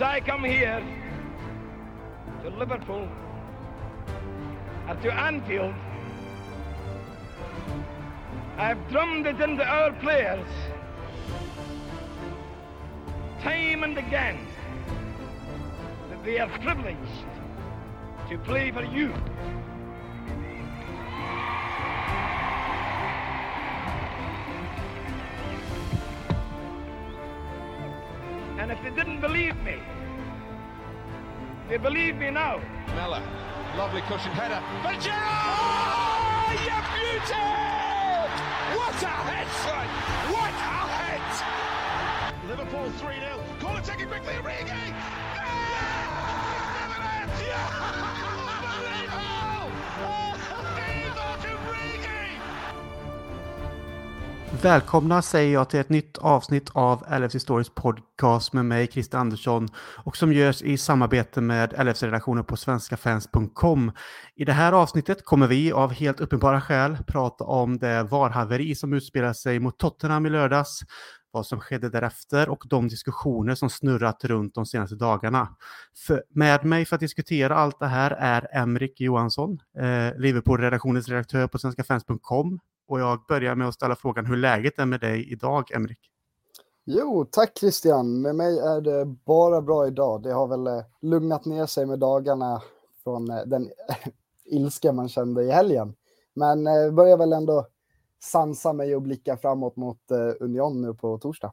I come here to Liverpool and to Anfield, I've drummed it into our players time and again that they are privileged to play for you. Didn't believe me, they believe me now. Mella, lovely cushion header. For Gerrard! Oh, you beauty! What a head, son! What a head! Liverpool 3 0. Corner taken quickly, Origi! Ah! Välkomna säger jag till ett nytt avsnitt av LFC Stories podcast med mig, Christer Andersson, och som görs i samarbete med LFC-redaktionen på svenskafans.com. I det här avsnittet kommer vi av helt uppenbara skäl prata om det varhaveri som utspelade sig mot Tottenham i lördags, vad som skedde därefter och de diskussioner som snurrat runt de senaste dagarna. För, med mig för att diskutera allt det här är Emrik Johansson, eh, Liverpool-redaktionens redaktör på svenskafans.com och jag börjar med att ställa frågan hur läget är med dig idag, Emrik. Jo, tack Christian. Med mig är det bara bra idag. Det har väl eh, lugnat ner sig med dagarna från eh, den ilska man kände i helgen. Men eh, börjar väl ändå sansa mig och blicka framåt mot Union nu på torsdag.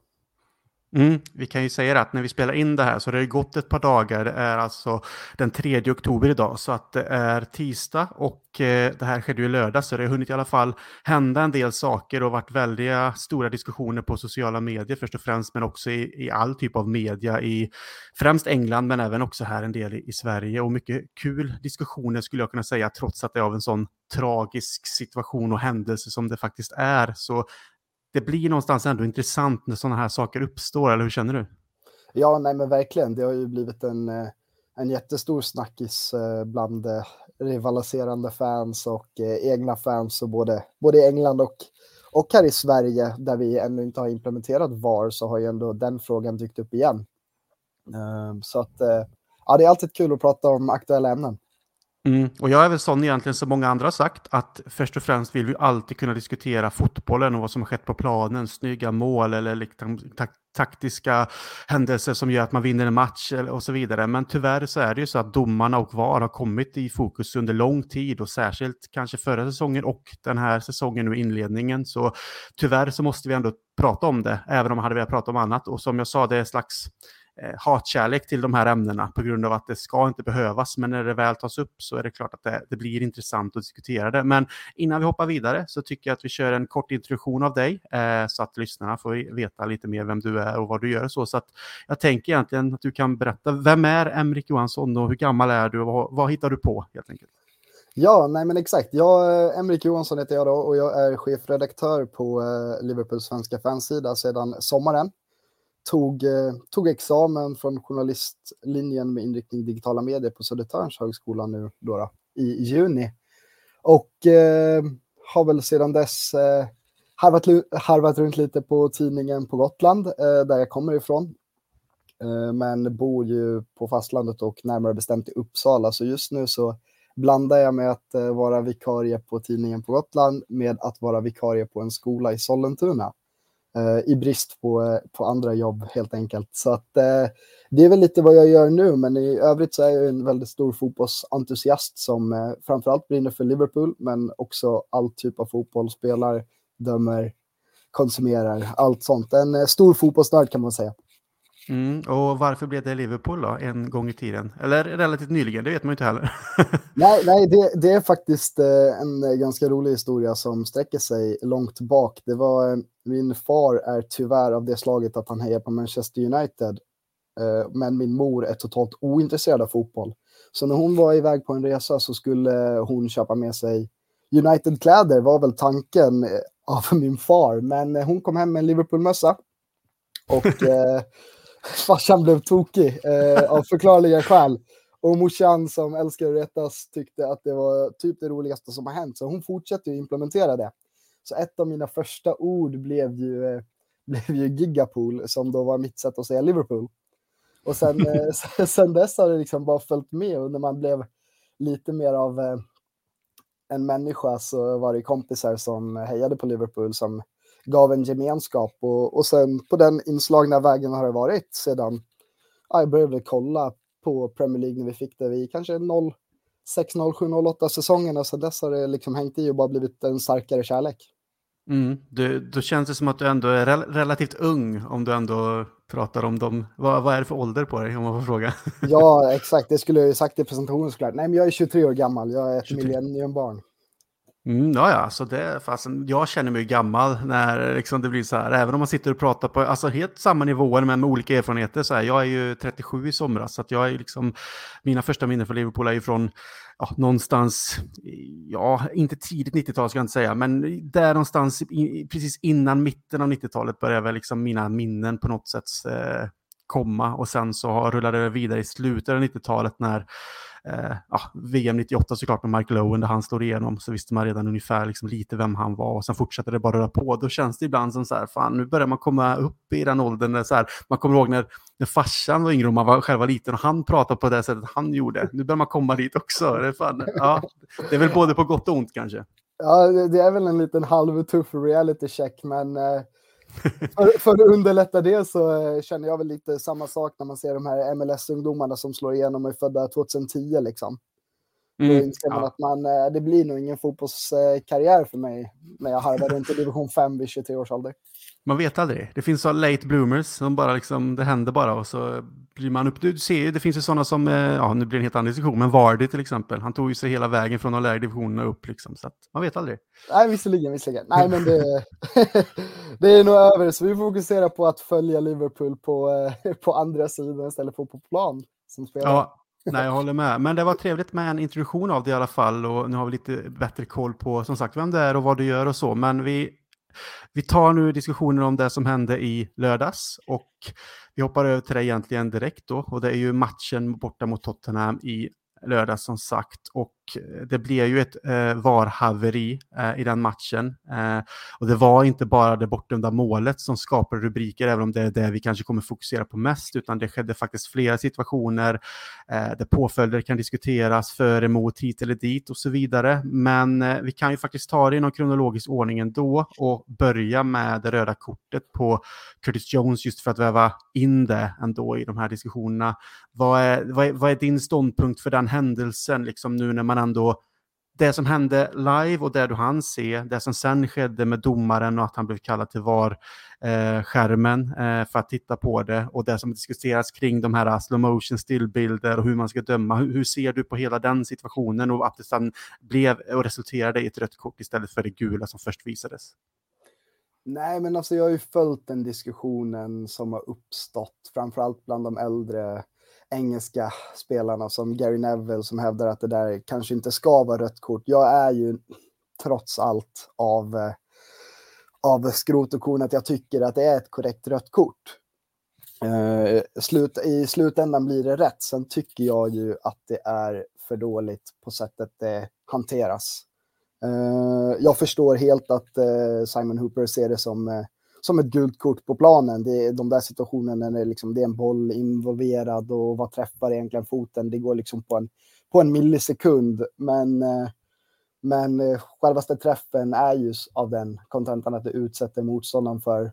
Mm, vi kan ju säga att när vi spelar in det här så det har gått ett par dagar. Det är alltså den 3 oktober idag. Så att det är tisdag och eh, det här skedde ju lördag. Så det har hunnit i alla fall hända en del saker och varit väldiga stora diskussioner på sociala medier först och främst men också i, i all typ av media i främst England men även också här en del i, i Sverige. Och mycket kul diskussioner skulle jag kunna säga trots att det är av en sån tragisk situation och händelse som det faktiskt är. Så det blir någonstans ändå intressant när sådana här saker uppstår, eller hur känner du? Ja, nej men verkligen. Det har ju blivit en, eh, en jättestor snackis eh, bland eh, rivaliserande fans och egna fans, och både, både i England och, och här i Sverige, där vi ännu inte har implementerat VAR, så har ju ändå den frågan dykt upp igen. Ehm, så att, ja, det är alltid kul att prata om aktuella ämnen. Mm. Och jag är väl sån egentligen som många andra har sagt att först och främst vill vi alltid kunna diskutera fotbollen och vad som har skett på planen, snygga mål eller liksom taktiska händelser som gör att man vinner en match och så vidare. Men tyvärr så är det ju så att domarna och VAR har kommit i fokus under lång tid och särskilt kanske förra säsongen och den här säsongen nu inledningen. Så tyvärr så måste vi ändå prata om det, även om man hade velat prata om annat. Och som jag sa, det är slags Eh, hatkärlek till de här ämnena på grund av att det ska inte behövas. Men när det väl tas upp så är det klart att det, det, blir intressant att diskutera det. Men innan vi hoppar vidare så tycker jag att vi kör en kort introduktion av dig eh, så att lyssnarna får veta lite mer vem du är och vad du gör. Så, så att jag tänker egentligen att du kan berätta, vem är Emrik Johansson och hur gammal är du och vad, vad hittar du på helt enkelt? Ja, nej men exakt. Jag, eh, Emrik Johansson heter jag då och jag är chefredaktör på eh, Liverpools svenska fansida sedan sommaren tog, eh, tog examen från journalistlinjen med inriktning digitala medier på Södertörns högskola nu då, då i juni. Och eh, har väl sedan dess eh, harvat, harvat runt lite på tidningen på Gotland, eh, där jag kommer ifrån. Eh, men bor ju på fastlandet och närmare bestämt i Uppsala, så just nu så blandar jag med att eh, vara vikarie på tidningen på Gotland med att vara vikarie på en skola i Sollentuna. Eh, i brist på, eh, på andra jobb helt enkelt. Så att eh, det är väl lite vad jag gör nu, men i övrigt så är jag en väldigt stor fotbollsentusiast som eh, framförallt brinner för Liverpool, men också all typ av fotboll, spelar, dömer, konsumerar, allt sånt. En eh, stor fotbollsnörd kan man säga. Mm, och varför blev det Liverpool då, en gång i tiden? Eller relativt nyligen, det vet man ju inte heller. nej, nej det, det, är faktiskt eh, en ganska rolig historia som sträcker sig långt bak. Det var, eh, min far är tyvärr av det slaget att han hejar på Manchester United. Eh, men min mor är totalt ointresserad av fotboll. Så när hon var iväg på en resa så skulle hon köpa med sig United-kläder var väl tanken av min far. Men hon kom hem med en Liverpool-mössa. Och farsan blev tokig eh, av förklarliga skäl. Och morsan som älskar att retas tyckte att det var typ det roligaste som har hänt. Så hon fortsätter ju implementera det. Så ett av mina första ord blev ju, eh, blev ju Gigapool, som då var mitt sätt att säga Liverpool. Och sen, eh, sen dess har det liksom bara följt med och när man blev lite mer av eh, en människa så var det kompisar som hejade på Liverpool som gav en gemenskap och, och sen på den inslagna vägen har det varit sedan ja, jag började kolla på Premier League när vi fick det vid kanske 0 6, 0, 7, 0, 8 säsongerna. Så dess har det liksom hängt i och bara blivit en starkare kärlek. Mm, du, då känns det som att du ändå är rel relativt ung om du ändå pratar om dem. Vad, vad är det för ålder på dig om man får fråga? ja, exakt. Det skulle jag ju sagt i presentationen såklart. Nej, men jag är 23 år gammal. Jag är ett millenniumbarn. Mm, ja, ja, så det, fasen, jag känner mig gammal när liksom det blir så här, även om man sitter och pratar på alltså helt samma nivåer men med olika erfarenheter. Så här, jag är ju 37 i somras, så att jag är liksom, mina första minnen från Liverpool är ju från ja, någonstans, ja, inte tidigt 90-tal ska jag inte säga, men där någonstans i, precis innan mitten av 90-talet började väl liksom mina minnen på något sätt eh, komma och sen så rullade det vidare i slutet av 90-talet när eh, ja, VM 98 såklart med Mike Lowen där han slår igenom så visste man redan ungefär liksom lite vem han var och sen fortsatte det bara röra på. Då känns det ibland som så här, fan nu börjar man komma upp i den åldern där så här, man kommer ihåg när, när farsan var yngre och man var själva liten och han pratade på det sättet han gjorde. Nu börjar man komma dit också. Det är, fan, ja, det är väl både på gott och ont kanske. Ja, det är väl en liten halvtuff reality check, men eh, för, för, att underlätta det så eh, känner jag väl lite samma sak när man ser de här MLS-ungdomarna som slår igenom och är födda 2010 liksom. Mm, Då inser man ja. att man, eh, det blir nog ingen fotbollskarriär för mig när jag harvar runt i division 5 vid 23 års ålder. Man vet aldrig. Det finns så late bloomers som bara liksom, det händer bara och så blir man upp. Du ser ju, det finns ju sådana som, eh, ja nu blir det en helt annan diskussion, men Vardy till exempel. Han tog ju sig hela vägen från de lägre divisionerna upp liksom, så att man vet aldrig. Nej, visserligen, visserligen. Nej, men det, det är nog över, så vi fokuserar på att följa Liverpool på, eh, på andra sidan istället för på plan som spelar. Ja. Nej, jag håller med. Men det var trevligt med en introduktion av det i alla fall och nu har vi lite bättre koll på som sagt vem det är och vad du gör och så. Men vi vi tar nu diskussionen om det som hände i lördags och vi hoppar över till det egentligen direkt då och det är ju matchen borta mot Tottenham i lördags. som sagt och Eh, det blev ju ett eh, VAR-haveri eh, i den matchen. Eh, och det var inte bara det bortdömda målet som skapade rubriker, även om det är det vi kanske kommer fokusera på mest, utan det skedde faktiskt flera situationer eh, där påföljder kan diskuteras för, emot, hit eller dit och så vidare. Men eh, vi kan ju faktiskt ta det i någon kronologisk ordning ändå och börja med det röda kortet på Curtis Jones just för att väva in det ändå i de här diskussionerna. Vad är, vad är, vad är din ståndpunkt för den händelsen, liksom nu när man ändå det som hände live och det du hann se, det som sen skedde med domaren och att han blev kallad till VAR-skärmen eh, eh, för att titta på det och det som diskuteras kring de här slow motion stillbilder och hur man ska döma. Hur, hur, ser du på hela den situationen och att det sen blev och resulterade i ett rött kort istället för det gula som först visades? Nej, men alltså jag har ju följt den diskussionen som har uppstått, framförallt bland de äldre engelska spelarna som Gary Neville som hävdar att det där kanske inte ska vara rött kort. Jag är ju trots allt av, eh, av skrot och korn att jag tycker att det är ett korrekt rött kort. Uh, slut, I slutändan blir det rätt. Sen tycker jag ju att det är för dåligt på sättet det hanteras. Uh, jag förstår helt att uh, Simon Hooper ser det som som ett gult kort på planen. Det är de där situationerna när det, liksom, det är en boll involverad och vad träffar egentligen foten? Det går liksom på en, på en millisekund. Men, eh, men eh, självaste träffen är ju av den kontentan att det utsätter motståndaren för,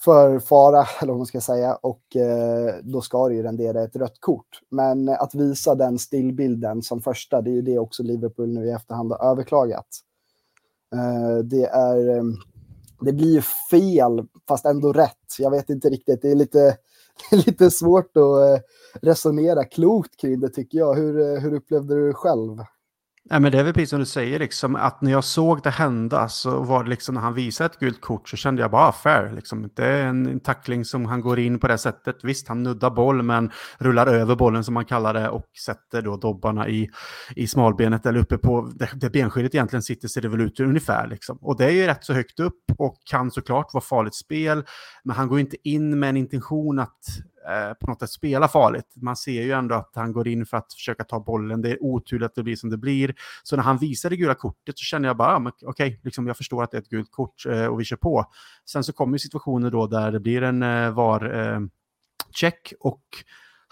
för fara, eller vad man ska säga, och eh, då ska det ju rendera ett rött kort. Men eh, att visa den stillbilden som första, det är ju det också Liverpool nu i efterhand har överklagat. det är det blir ju fel fast ändå rätt. Jag vet inte riktigt. Det är lite, lite svårt att eh, resonera klokt kring det tycker jag. Hur, eh, hur upplevde du det själv? Nej, men det är väl precis som du säger, liksom, att när jag såg det hända så var det liksom när han visade ett gult kort så kände jag bara ah, fair. Liksom. Det är en, en tackling som han går in på det sättet. Visst, han nuddar boll men rullar över bollen som man kallar det och sätter då dobbarna i, i smalbenet eller uppe på det, det benskyddet egentligen sitter ser det väl ut ungefär. Liksom. Och det är ju rätt så högt upp och kan såklart vara farligt spel. Men han går inte in med en intention att Eh, på något sätt spela farligt. Man ser ju ändå att han går in för att försöka ta bollen. Det är otur att det blir som det blir. Så när han visar det gula kortet så känner jag bara, okej, okay, liksom jag förstår att det är ett gult kort eh, och vi kör på. Sen så kommer situationer då där det blir en eh, VAR-check och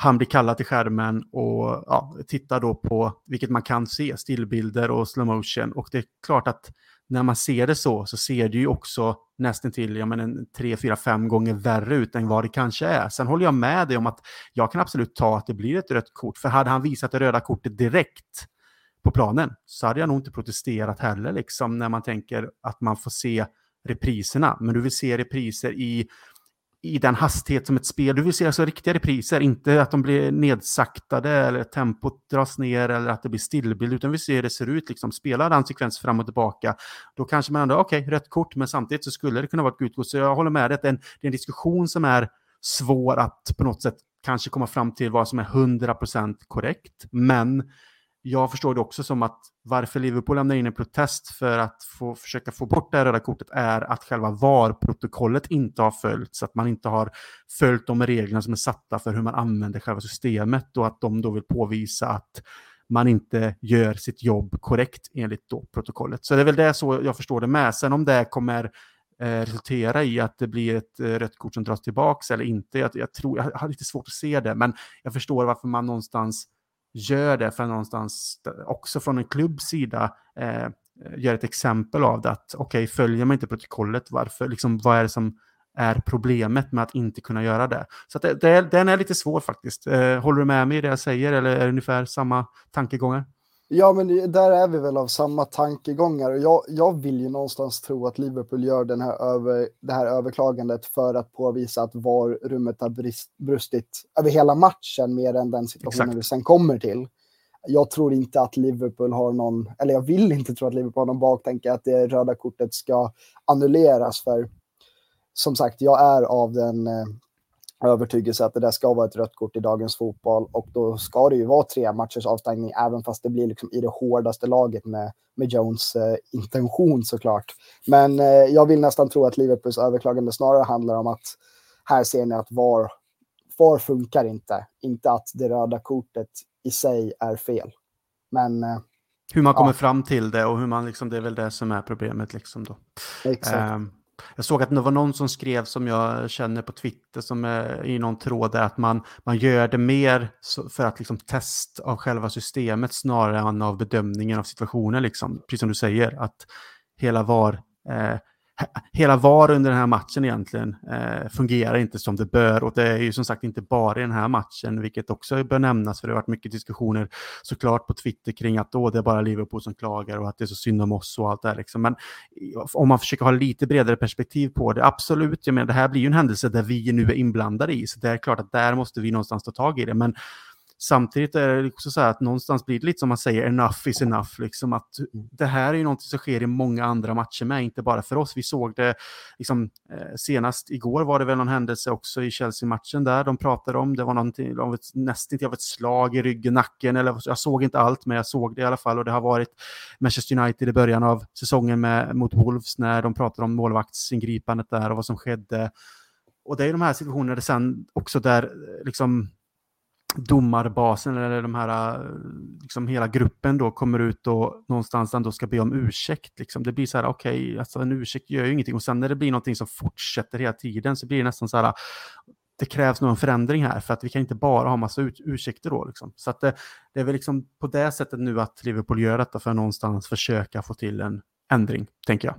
han blir kallad till skärmen och ja, tittar då på, vilket man kan se, stillbilder och slow motion. Och det är klart att när man ser det så, så ser det ju också nästan till ja, men en tre, fyra, fem gånger värre ut än vad det kanske är. Sen håller jag med dig om att jag kan absolut ta att det blir ett rött kort, för hade han visat det röda kortet direkt på planen så hade jag nog inte protesterat heller, liksom när man tänker att man får se repriserna. Men du vill se repriser i i den hastighet som ett spel. Du vill se alltså riktiga repriser, inte att de blir nedsaktade eller tempot dras ner eller att det blir stillbild, utan vi ser hur det ser ut. Liksom, spelar den sekvens fram och tillbaka, då kanske man ändå, okej, okay, rött kort, men samtidigt så skulle det kunna vara ett gult kort. Så jag håller med dig det är, en, det är en diskussion som är svår att på något sätt kanske komma fram till vad som är 100% korrekt. Men jag förstår det också som att varför Liverpool lämnar in en protest för att få, försöka få bort det här röda kortet är att själva VAR-protokollet inte har följts, att man inte har följt de reglerna som är satta för hur man använder själva systemet och att de då vill påvisa att man inte gör sitt jobb korrekt enligt då protokollet. Så det är väl det så jag förstår det med. Sen om det kommer eh, resultera i att det blir ett eh, rött kort som dras tillbaks eller inte, jag, jag, tror, jag har lite svårt att se det, men jag förstår varför man någonstans gör det för någonstans också från en klubbs sida eh, gör ett exempel av det att okej, okay, följer man inte protokollet, varför, liksom, vad är det som är problemet med att inte kunna göra det? Så det, det, den är lite svår faktiskt. Eh, håller du med mig i det jag säger eller är det ungefär samma tankegångar? Ja, men där är vi väl av samma tankegångar. Och jag, jag vill ju någonstans tro att Liverpool gör den här över, det här överklagandet för att påvisa att VAR-rummet har brist, brustit över hela matchen mer än den situationen Exakt. vi sen kommer till. Jag tror inte att Liverpool har någon, eller jag vill inte tro att Liverpool har någon baktanke att det röda kortet ska annulleras för som sagt, jag är av den eh, övertygelse att det där ska vara ett rött kort i dagens fotboll och då ska det ju vara tre matchers avstängning även fast det blir liksom i det hårdaste laget med, med Jones eh, intention såklart. Men eh, jag vill nästan tro att Liverpools överklagande snarare handlar om att här ser ni att VAR, VAR funkar inte, inte att det röda kortet i sig är fel. Men eh, hur man kommer ja. fram till det och hur man liksom, det är väl det som är problemet liksom då. Exakt. Um, jag såg att det var någon som skrev som jag känner på Twitter som är i någon tråd där att man, man gör det mer för att liksom test av själva systemet snarare än av bedömningen av situationen. Liksom. Precis som du säger, att hela VAR eh, hela VAR under den här matchen egentligen eh, fungerar inte som det bör och det är ju som sagt inte bara i den här matchen, vilket också bör nämnas för det har varit mycket diskussioner såklart på Twitter kring att då det är bara Liverpool som klagar och att det är så synd om oss och allt det här liksom. Men om man försöker ha lite bredare perspektiv på det, absolut, jag menar det här blir ju en händelse där vi nu är inblandade i, så det är klart att där måste vi någonstans ta tag i det, men Samtidigt är det också så här att någonstans blir det lite som man säger, enough is enough. Liksom att mm. det här är ju något som sker i många andra matcher med, inte bara för oss. Vi såg det liksom, eh, senast igår var det väl någon händelse också i Chelsea-matchen där de pratade om. Det var någonting, om ett, nästan av ett slag i ryggen, nacken, eller jag såg inte allt, men jag såg det i alla fall. Och det har varit Manchester United i början av säsongen med, mot Wolves när de pratade om målvaktsingripandet där och vad som skedde. Och det är de här situationerna sen också där liksom domarbasen eller de här, eh, liksom hela gruppen då kommer ut och någonstans ändå ska be om ursäkt. Liksom. Det blir så här, okej, okay, alltså en ursäkt gör ju ingenting. Och sen när det blir någonting som fortsätter hela tiden så blir det nästan så här, det krävs någon förändring här för att vi kan inte bara ha massa ursäkter då. Liksom. Så att det, det, är väl liksom på det sättet nu att Liverpool gör detta för att någonstans försöka få till en ändring, tänker jag.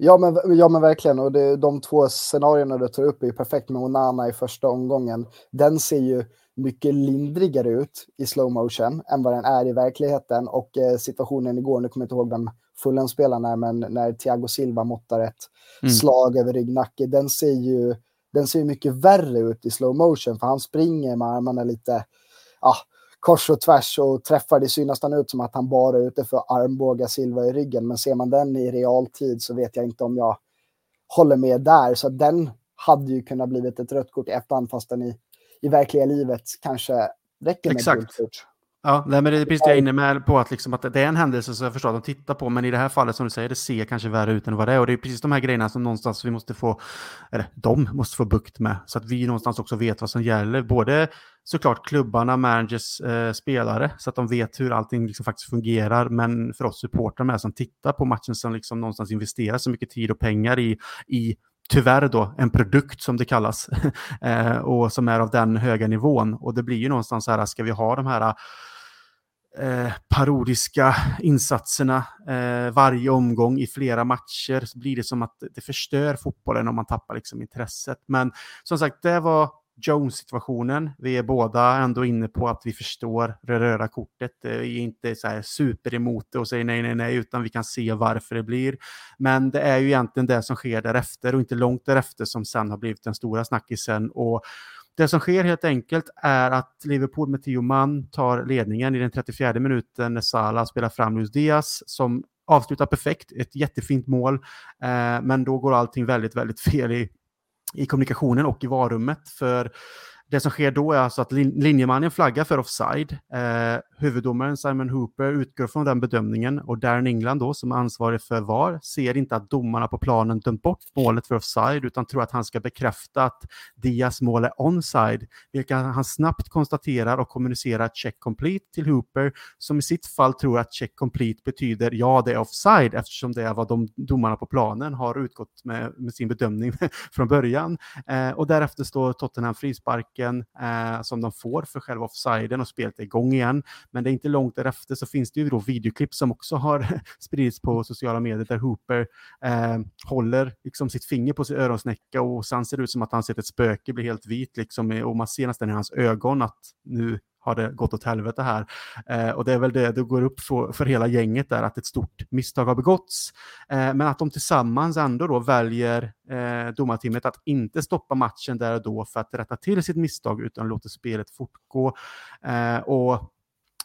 Ja men, ja, men verkligen. Och det, de två scenarierna du tar upp är ju perfekt med Onana i första omgången. Den ser ju mycket lindrigare ut i slow motion än vad den är i verkligheten. Och eh, situationen igår, nu kommer jag inte ihåg vem Fulham-spelaren är, men när Thiago Silva måttar ett mm. slag över ryggnacke, den ser ju den ser mycket värre ut i slow motion, för han springer med armarna lite ah, kors och tvärs och träffar. Det ser nästan ut som att han bara är ute för armbåga Silva i ryggen, men ser man den i realtid så vet jag inte om jag håller med där. Så den hade ju kunnat blivit ett rött kort i efterhand, fast den i i verkliga livet kanske räcker med Exakt. Gult Ja, nej, men det är precis det jag är inne med på, att, liksom att det är en händelse som jag förstår att de tittar på, men i det här fallet som du säger, det ser kanske värre ut än vad det är. Och det är precis de här grejerna som någonstans vi måste få, eller de måste få bukt med, så att vi någonstans också vet vad som gäller. Både såklart klubbarna, managers, eh, spelare, så att de vet hur allting liksom faktiskt fungerar, men för oss supportrar med som tittar på matchen som liksom någonstans investerar så mycket tid och pengar i, i tyvärr då en produkt som det kallas eh, och som är av den höga nivån. Och det blir ju någonstans så här, ska vi ha de här eh, parodiska insatserna eh, varje omgång i flera matcher så blir det som att det förstör fotbollen om man tappar liksom intresset. Men som sagt, det var Jones-situationen. Vi är båda ändå inne på att vi förstår det röda kortet. Vi är inte så här super emot det och säger nej, nej, nej, utan vi kan se varför det blir. Men det är ju egentligen det som sker därefter och inte långt därefter som sen har blivit den stora snackisen. Och det som sker helt enkelt är att Liverpool med tio man tar ledningen i den 34 minuten när Salah spelar fram Luis Diaz som avslutar perfekt, ett jättefint mål. Eh, men då går allting väldigt, väldigt fel i i kommunikationen och i varummet. För det som sker då är alltså att lin linjemannen flaggar för offside. Eh, huvuddomaren Simon Hooper utgår från den bedömningen och Darren England då som är ansvarig för VAR ser inte att domarna på planen dömt bort målet för offside utan tror att han ska bekräfta att Diaz mål är onside, vilket han snabbt konstaterar och kommunicerar check complete till Hooper som i sitt fall tror att check complete betyder ja, det är offside eftersom det är vad de domarna på planen har utgått med, med sin bedömning från början. Eh, och därefter står Tottenham frispark, frisparken eh, som de får för själva offsiden och spelet är igång igen. Men det är inte långt därefter så finns det ju då videoklipp som också har spridits på sociala medier där Hooper eh, håller liksom sitt finger på sin öronsnäcka och sen ser det ut som att han sett ett spöke bli helt vit liksom och man ser nästan i hans ögon att nu har det gått åt helvete här. Eh, och det är väl det det går upp för, för hela gänget där, att ett stort misstag har begåtts. Eh, men att de tillsammans ändå då väljer eh, domarteamet att inte stoppa matchen där och då för att rätta till sitt misstag utan låter spelet fortgå. Eh, och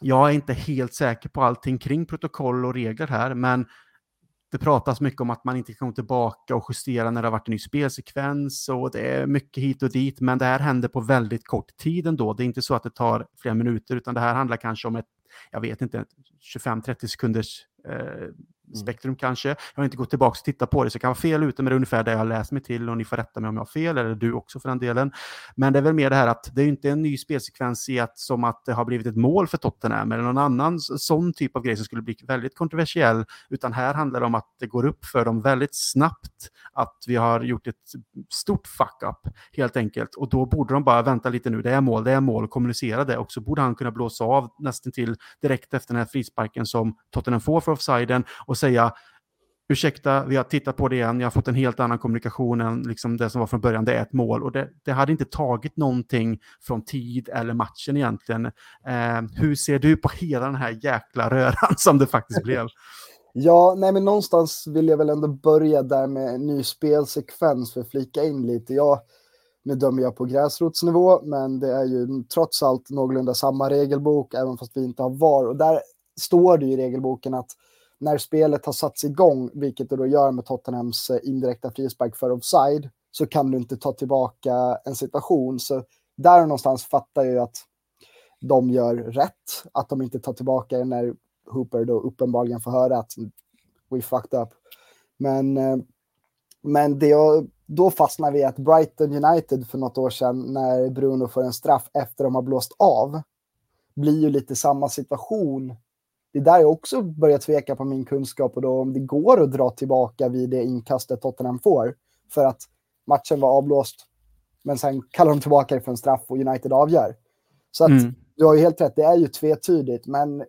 jag är inte helt säker på allting kring protokoll och regler här, men det pratas mycket om att man inte kan gå tillbaka och justera när det har varit en ny spelsekvens och det är mycket hit och dit, men det här händer på väldigt kort tid ändå. Det är inte så att det tar flera minuter, utan det här handlar kanske om ett, jag vet inte, 25-30 sekunders eh, Mm. spektrum kanske. Jag har inte gått tillbaka och tittat på det, så jag kan vara fel ute, men det är ungefär det jag har läst mig till och ni får rätta mig om jag har fel, eller du också för den delen. Men det är väl mer det här att det är inte en ny spelsekvens i att, som att det har blivit ett mål för Tottenham eller någon annan sån typ av grej som skulle bli väldigt kontroversiell, utan här handlar det om att det går upp för dem väldigt snabbt att vi har gjort ett stort fuck-up helt enkelt. Och då borde de bara vänta lite nu, det är mål, det är mål, kommunicera det. Och så borde han kunna blåsa av nästan till direkt efter den här frisparken som Tottenham får för offsiden och och säga ursäkta, vi har tittat på det igen, jag har fått en helt annan kommunikation än liksom det som var från början, det är ett mål. Och det, det hade inte tagit någonting från tid eller matchen egentligen. Eh, hur ser du på hela den här jäkla röran som det faktiskt blev? Ja, nej men någonstans vill jag väl ändå börja där med en ny spelsekvens för att flika in lite. Jag, nu dömer jag på gräsrotsnivå, men det är ju trots allt någorlunda samma regelbok, även fast vi inte har VAR. Och där står det i regelboken att när spelet har satts igång, vilket det då gör med Tottenhams eh, indirekta frispark för offside, så kan du inte ta tillbaka en situation. Så där någonstans fattar jag att de gör rätt, att de inte tar tillbaka det när Hooper då uppenbarligen får höra att we fucked up. Men, eh, men det jag, då fastnar vi att Brighton United för något år sedan när Bruno får en straff efter de har blåst av blir ju lite samma situation det är där jag också börjar tveka på min kunskap och då om det går att dra tillbaka vid det inkastet Tottenham får. För att matchen var avblåst, men sen kallar de tillbaka det för en straff och United avgör. Så att mm. du har ju helt rätt, det är ju tvetydigt, men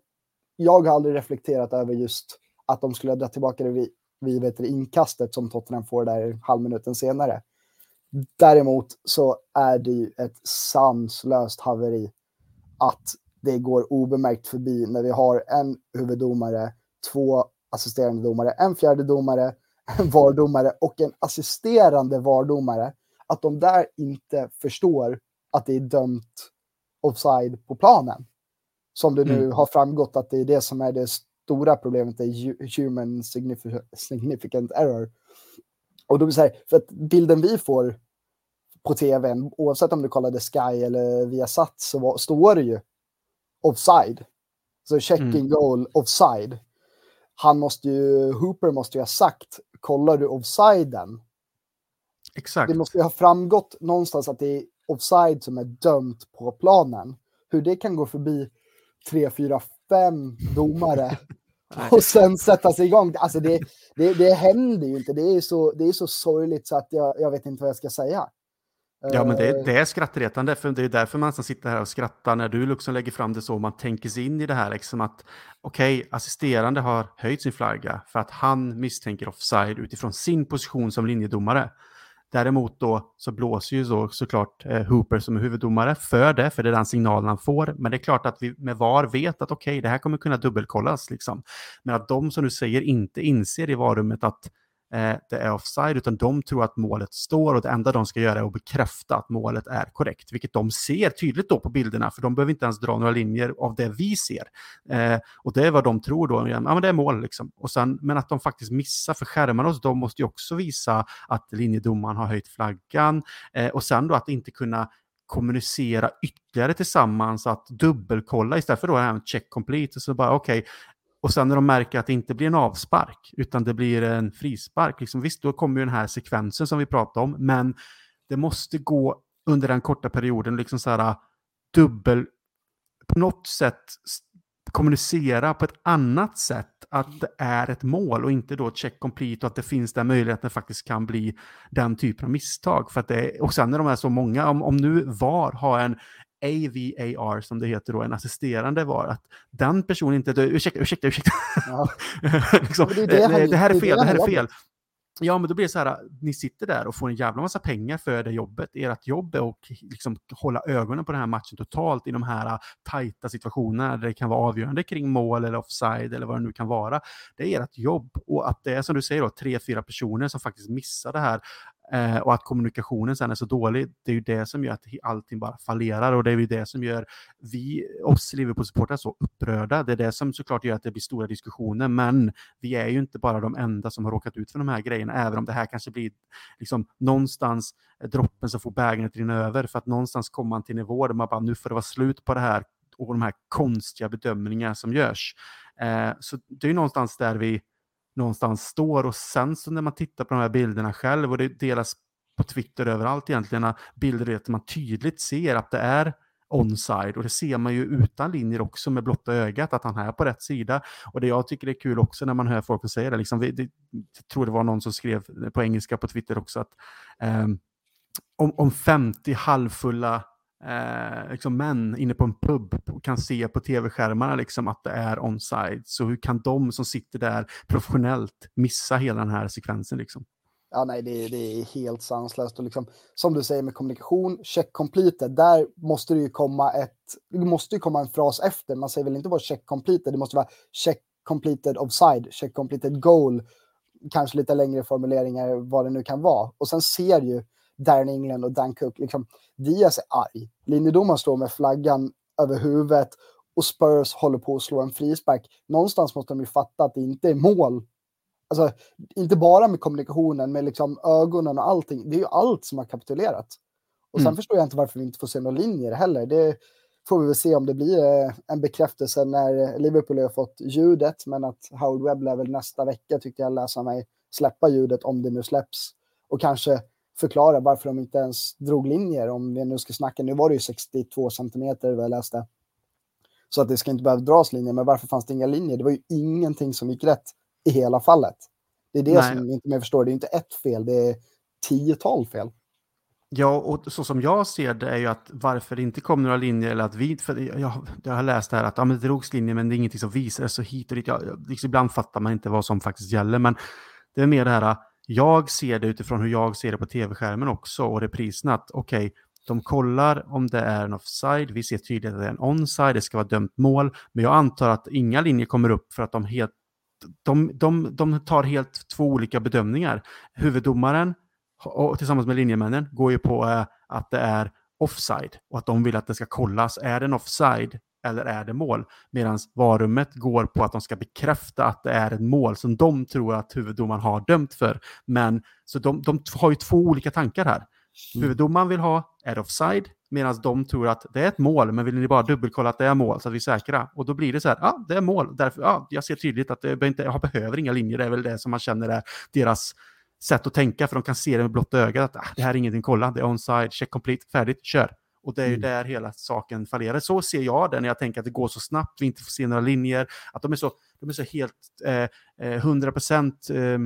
jag har aldrig reflekterat över just att de skulle dra tillbaka det vid, vid vet du, inkastet som Tottenham får där halvminuten senare. Däremot så är det ju ett sanslöst haveri att det går obemärkt förbi när vi har en huvuddomare, två assisterande domare, en fjärde domare, en vardomare och en assisterande vardomare. Att de där inte förstår att det är dömt offside på planen. Som det nu mm. har framgått att det är det som är det stora problemet, det är human significant error. Och då blir det så här, för att bilden vi får på tv, oavsett om du kollade Sky eller Viasat, så står det ju offside. Så checking mm. goal offside. Han måste ju, Hooper måste ju ha sagt, kollar du offsiden? Exakt. Det måste ju ha framgått någonstans att det är offside som är dömt på planen. Hur det kan gå förbi tre, fyra, fem domare och sen sätta sig igång. Alltså det, det, det händer ju inte. Det är så, det är så sorgligt så att jag, jag vet inte vad jag ska säga. Ja, men det, det är skrattretande, för det är därför man sitter här och skrattar när du liksom lägger fram det så, man tänker sig in i det här, liksom att okej, okay, assisterande har höjt sin flagga för att han misstänker offside utifrån sin position som linjedomare. Däremot då så blåser ju så, såklart eh, Hooper som är huvuddomare för det, för det är den signalen han får. Men det är klart att vi med VAR vet att okej, okay, det här kommer kunna dubbelkollas liksom. Men att de som du säger inte inser i varummet att eh, Eh, det är offside, utan de tror att målet står och det enda de ska göra är att bekräfta att målet är korrekt, vilket de ser tydligt då på bilderna, för de behöver inte ens dra några linjer av det vi ser. Eh, och det är vad de tror då, ja men det är mål liksom. Och sen, men att de faktiskt missar, för skärmarna hos dem måste ju också visa att linjedomaren har höjt flaggan eh, och sen då att inte kunna kommunicera ytterligare tillsammans, att dubbelkolla istället för då en check complete. Så bara okej, okay, och sen när de märker att det inte blir en avspark, utan det blir en frispark, liksom, visst, då kommer ju den här sekvensen som vi pratade om, men det måste gå under den korta perioden, liksom så här äh, dubbel, på något sätt kommunicera på ett annat sätt att det är ett mål och inte då check complete och att det finns den möjligheten faktiskt kan bli den typen av misstag. För att det, och sen när de är så många, om, om nu VAR har en AVAR som det heter då, en assisterande var att den personen inte, ursäkta, ursäkta, ursäkta. Ja. liksom, det, det, det, det, här är fel, det här är fel. Ja, men då blir det så här, ni sitter där och får en jävla massa pengar för det jobbet. Ert jobb är att liksom hålla ögonen på den här matchen totalt i de här tajta situationerna där det kan vara avgörande kring mål eller offside eller vad det nu kan vara. Det är ert jobb och att det är som du säger då, tre, fyra personer som faktiskt missar det här Eh, och att kommunikationen sen är så dålig, det är ju det som gör att allting bara fallerar och det är ju det som gör vi, oss Liverpool-supportrar så upprörda. Det är det som såklart gör att det blir stora diskussioner, men vi är ju inte bara de enda som har råkat ut för de här grejerna, även om det här kanske blir liksom någonstans eh, droppen som får bägaren att rinna över, för att någonstans kommer man till nivå där man bara, nu får det vara slut på det här och de här konstiga bedömningarna som görs. Eh, så det är ju någonstans där vi någonstans står. Och sen så när man tittar på de här bilderna själv och det delas på Twitter överallt egentligen, bilder där man tydligt ser att det är onside och det ser man ju utan linjer också med blotta ögat att han är på rätt sida. Och det jag tycker är kul också när man hör folk säga det, liksom, det, det jag tror det var någon som skrev på engelska på Twitter också att um, om, om 50 halvfulla eh, liksom män inne på en pub kan se på tv-skärmarna liksom att det är onside. Så hur kan de som sitter där professionellt missa hela den här sekvensen? Liksom? Ja, nej, det, det är helt sanslöst. Och liksom, som du säger med kommunikation, check completed, där måste det ju komma ett, det måste ju komma en fras efter. Man säger väl inte bara check completed, det måste vara check completed offside, check completed goal, kanske lite längre formuleringar, vad det nu kan vara. Och sen ser ju Darren England och Dan Cook. Liksom, Diaz är arg. Linjedomaren står med flaggan över huvudet och Spurs håller på att slå en frispark. Någonstans måste de ju fatta att det inte är mål. Alltså, inte bara med kommunikationen, med liksom ögonen och allting. Det är ju allt som har kapitulerat. Och sen mm. förstår jag inte varför vi inte får se några linjer heller. Det får vi väl se om det blir eh, en bekräftelse när Liverpool har fått ljudet. Men att Howard Webb lär väl nästa vecka, tyckte jag läsa mig, släppa ljudet om det nu släpps. Och kanske förklara varför de inte ens drog linjer. Om vi nu ska snacka, nu var det ju 62 centimeter vad jag läste. Så att det ska inte behöva dras linjer, men varför fanns det inga linjer? Det var ju ingenting som gick rätt i hela fallet. Det är det Nej. som inte mer förstår. Det är inte ett fel, det är tiotal fel. Ja, och så som jag ser det är ju att varför det inte kom några linjer eller att vi, för jag, jag har läst här att ja, men det drogs linjer men det är ingenting som visar så hit och dit. Jag, liksom ibland fattar man inte vad som faktiskt gäller, men det är mer det här jag ser det utifrån hur jag ser det på tv-skärmen också och reprisen att okej, okay, de kollar om det är en offside, vi ser tydligt att det är en onside, det ska vara dömt mål, men jag antar att inga linjer kommer upp för att de, helt, de, de, de tar helt två olika bedömningar. Huvuddomaren och tillsammans med linjemännen går ju på eh, att det är offside och att de vill att det ska kollas. Är det en offside eller är det mål? Medan varummet går på att de ska bekräfta att det är ett mål som de tror att huvuddomaren har dömt för. Men så de, de har ju två olika tankar här. Mm. Huvuddomaren vill ha är offside medan de tror att det är ett mål, men vill ni bara dubbelkolla att det är mål så att vi är säkra? Och då blir det så här, ja, det är mål. Därför, ja, jag ser tydligt att det inte, jag behöver inga linjer, det är väl det som man känner är deras sätt att tänka, för de kan se det med blotta ögat, att ah, det här är ingenting kolla, det är onside, check complete, färdigt, kör. Och det är ju mm. där hela saken fallerar. Så ser jag det när jag tänker att det går så snabbt, vi inte får se några linjer, att de är så, de är så helt eh, 100% eh, eh,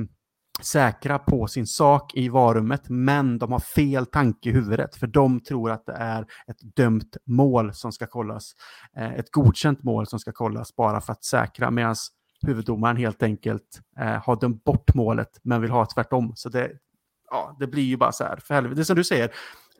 säkra på sin sak i varummet, men de har fel tanke i huvudet, för de tror att det är ett dömt mål som ska kollas, eh, ett godkänt mål som ska kollas bara för att säkra, medan huvuddomaren helt enkelt eh, har dömt bort målet, men vill ha tvärtom. Så det, ja, det blir ju bara så här, för helvete. Det är som du säger,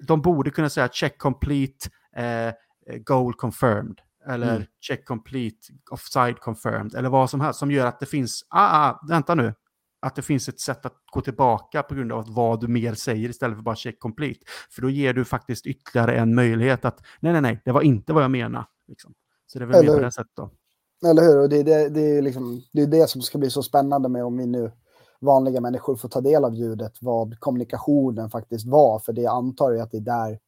de borde kunna säga check complete, eh, goal confirmed, eller mm. check complete, offside confirmed, eller vad som helst som gör att det finns, ah, ah, vänta nu, att det finns ett sätt att gå tillbaka på grund av vad du mer säger istället för bara check complete. För då ger du faktiskt ytterligare en möjlighet att nej, nej, nej, det var inte vad jag menade. Liksom. Så det är väl mer på det sättet då. Eller hur, och det är det, det, är liksom, det är det som ska bli så spännande med om vi nu vanliga människor får ta del av ljudet, vad kommunikationen faktiskt var, för det antar jag att det är där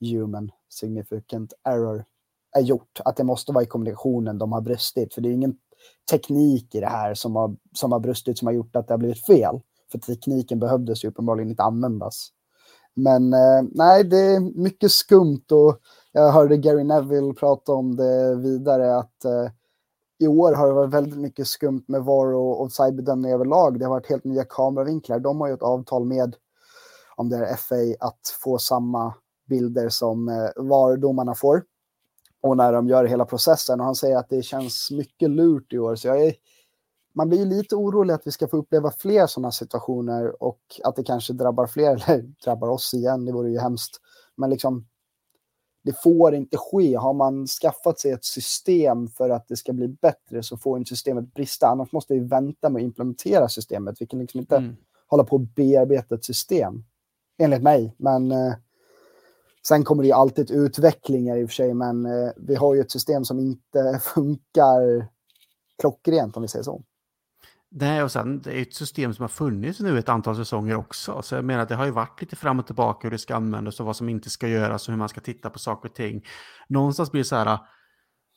human significant error är gjort, att det måste vara i kommunikationen de har brustit, för det är ingen teknik i det här som har, som har brustit som har gjort att det har blivit fel. För tekniken behövdes ju uppenbarligen inte användas. Men eh, nej, det är mycket skumt och jag hörde Gary Neville prata om det vidare att eh, i år har det varit väldigt mycket skumt med VAR och offside-bedömning överlag. Det har varit helt nya kameravinklar. De har ju ett avtal med, om det är FA, att få samma bilder som eh, VAR-domarna får och när de gör hela processen. Och han säger att det känns mycket lurt i år. Så jag är, man blir lite orolig att vi ska få uppleva fler sådana situationer och att det kanske drabbar fler, eller drabbar oss igen, det vore ju hemskt. Men liksom, det får inte ske. Har man skaffat sig ett system för att det ska bli bättre så får inte systemet brista. Annars måste vi vänta med att implementera systemet. Vi kan liksom inte mm. hålla på och bearbeta ett system, enligt mig. Men eh, Sen kommer det ju alltid utvecklingar i och för sig, men eh, vi har ju ett system som inte funkar klockrent om vi säger så. Nej, och sen det är ett system som har funnits nu ett antal säsonger också. Så jag menar, att det har ju varit lite fram och tillbaka hur det ska användas och vad som inte ska göras och hur man ska titta på saker och ting. Någonstans blir det så här, ah,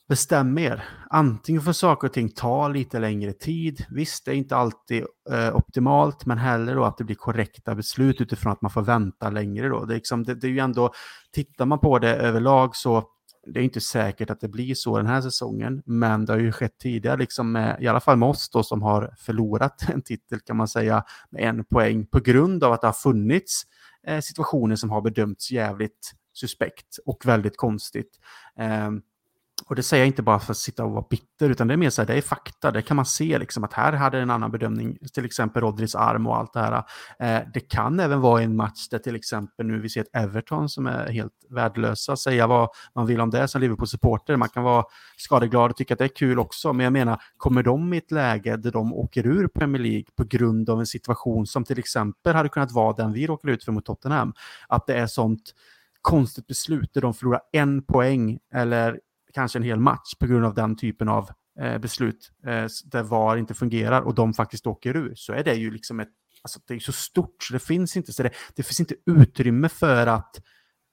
bestäm er. Antingen får saker och ting ta lite längre tid. Visst, det är inte alltid eh, optimalt, men hellre då att det blir korrekta beslut utifrån att man får vänta längre. Då. Det, är liksom, det, det är ju ändå, tittar man på det överlag så det är inte säkert att det blir så den här säsongen, men det har ju skett tidigare, liksom med, i alla fall med oss då, som har förlorat en titel kan man säga med en poäng på grund av att det har funnits eh, situationer som har bedömts jävligt suspekt och väldigt konstigt. Eh, och det säger jag inte bara för att sitta och vara bitter, utan det är mer så här, det är fakta. Det kan man se liksom att här hade en annan bedömning, till exempel Rodris arm och allt det här. Eh, det kan även vara en match där till exempel nu vi ser ett Everton som är helt värdelösa, säga vad man vill om det som Liverpool-supporter. Man kan vara skadeglad och tycka att det är kul också, men jag menar, kommer de i ett läge där de åker ur Premier League på grund av en situation som till exempel hade kunnat vara den vi råkade ut för mot Tottenham, att det är sånt konstigt beslut där de förlorar en poäng eller kanske en hel match på grund av den typen av eh, beslut eh, där VAR inte fungerar och de faktiskt åker ur, så är det ju liksom ett, alltså det är så stort så det finns inte, så det, det finns inte utrymme för att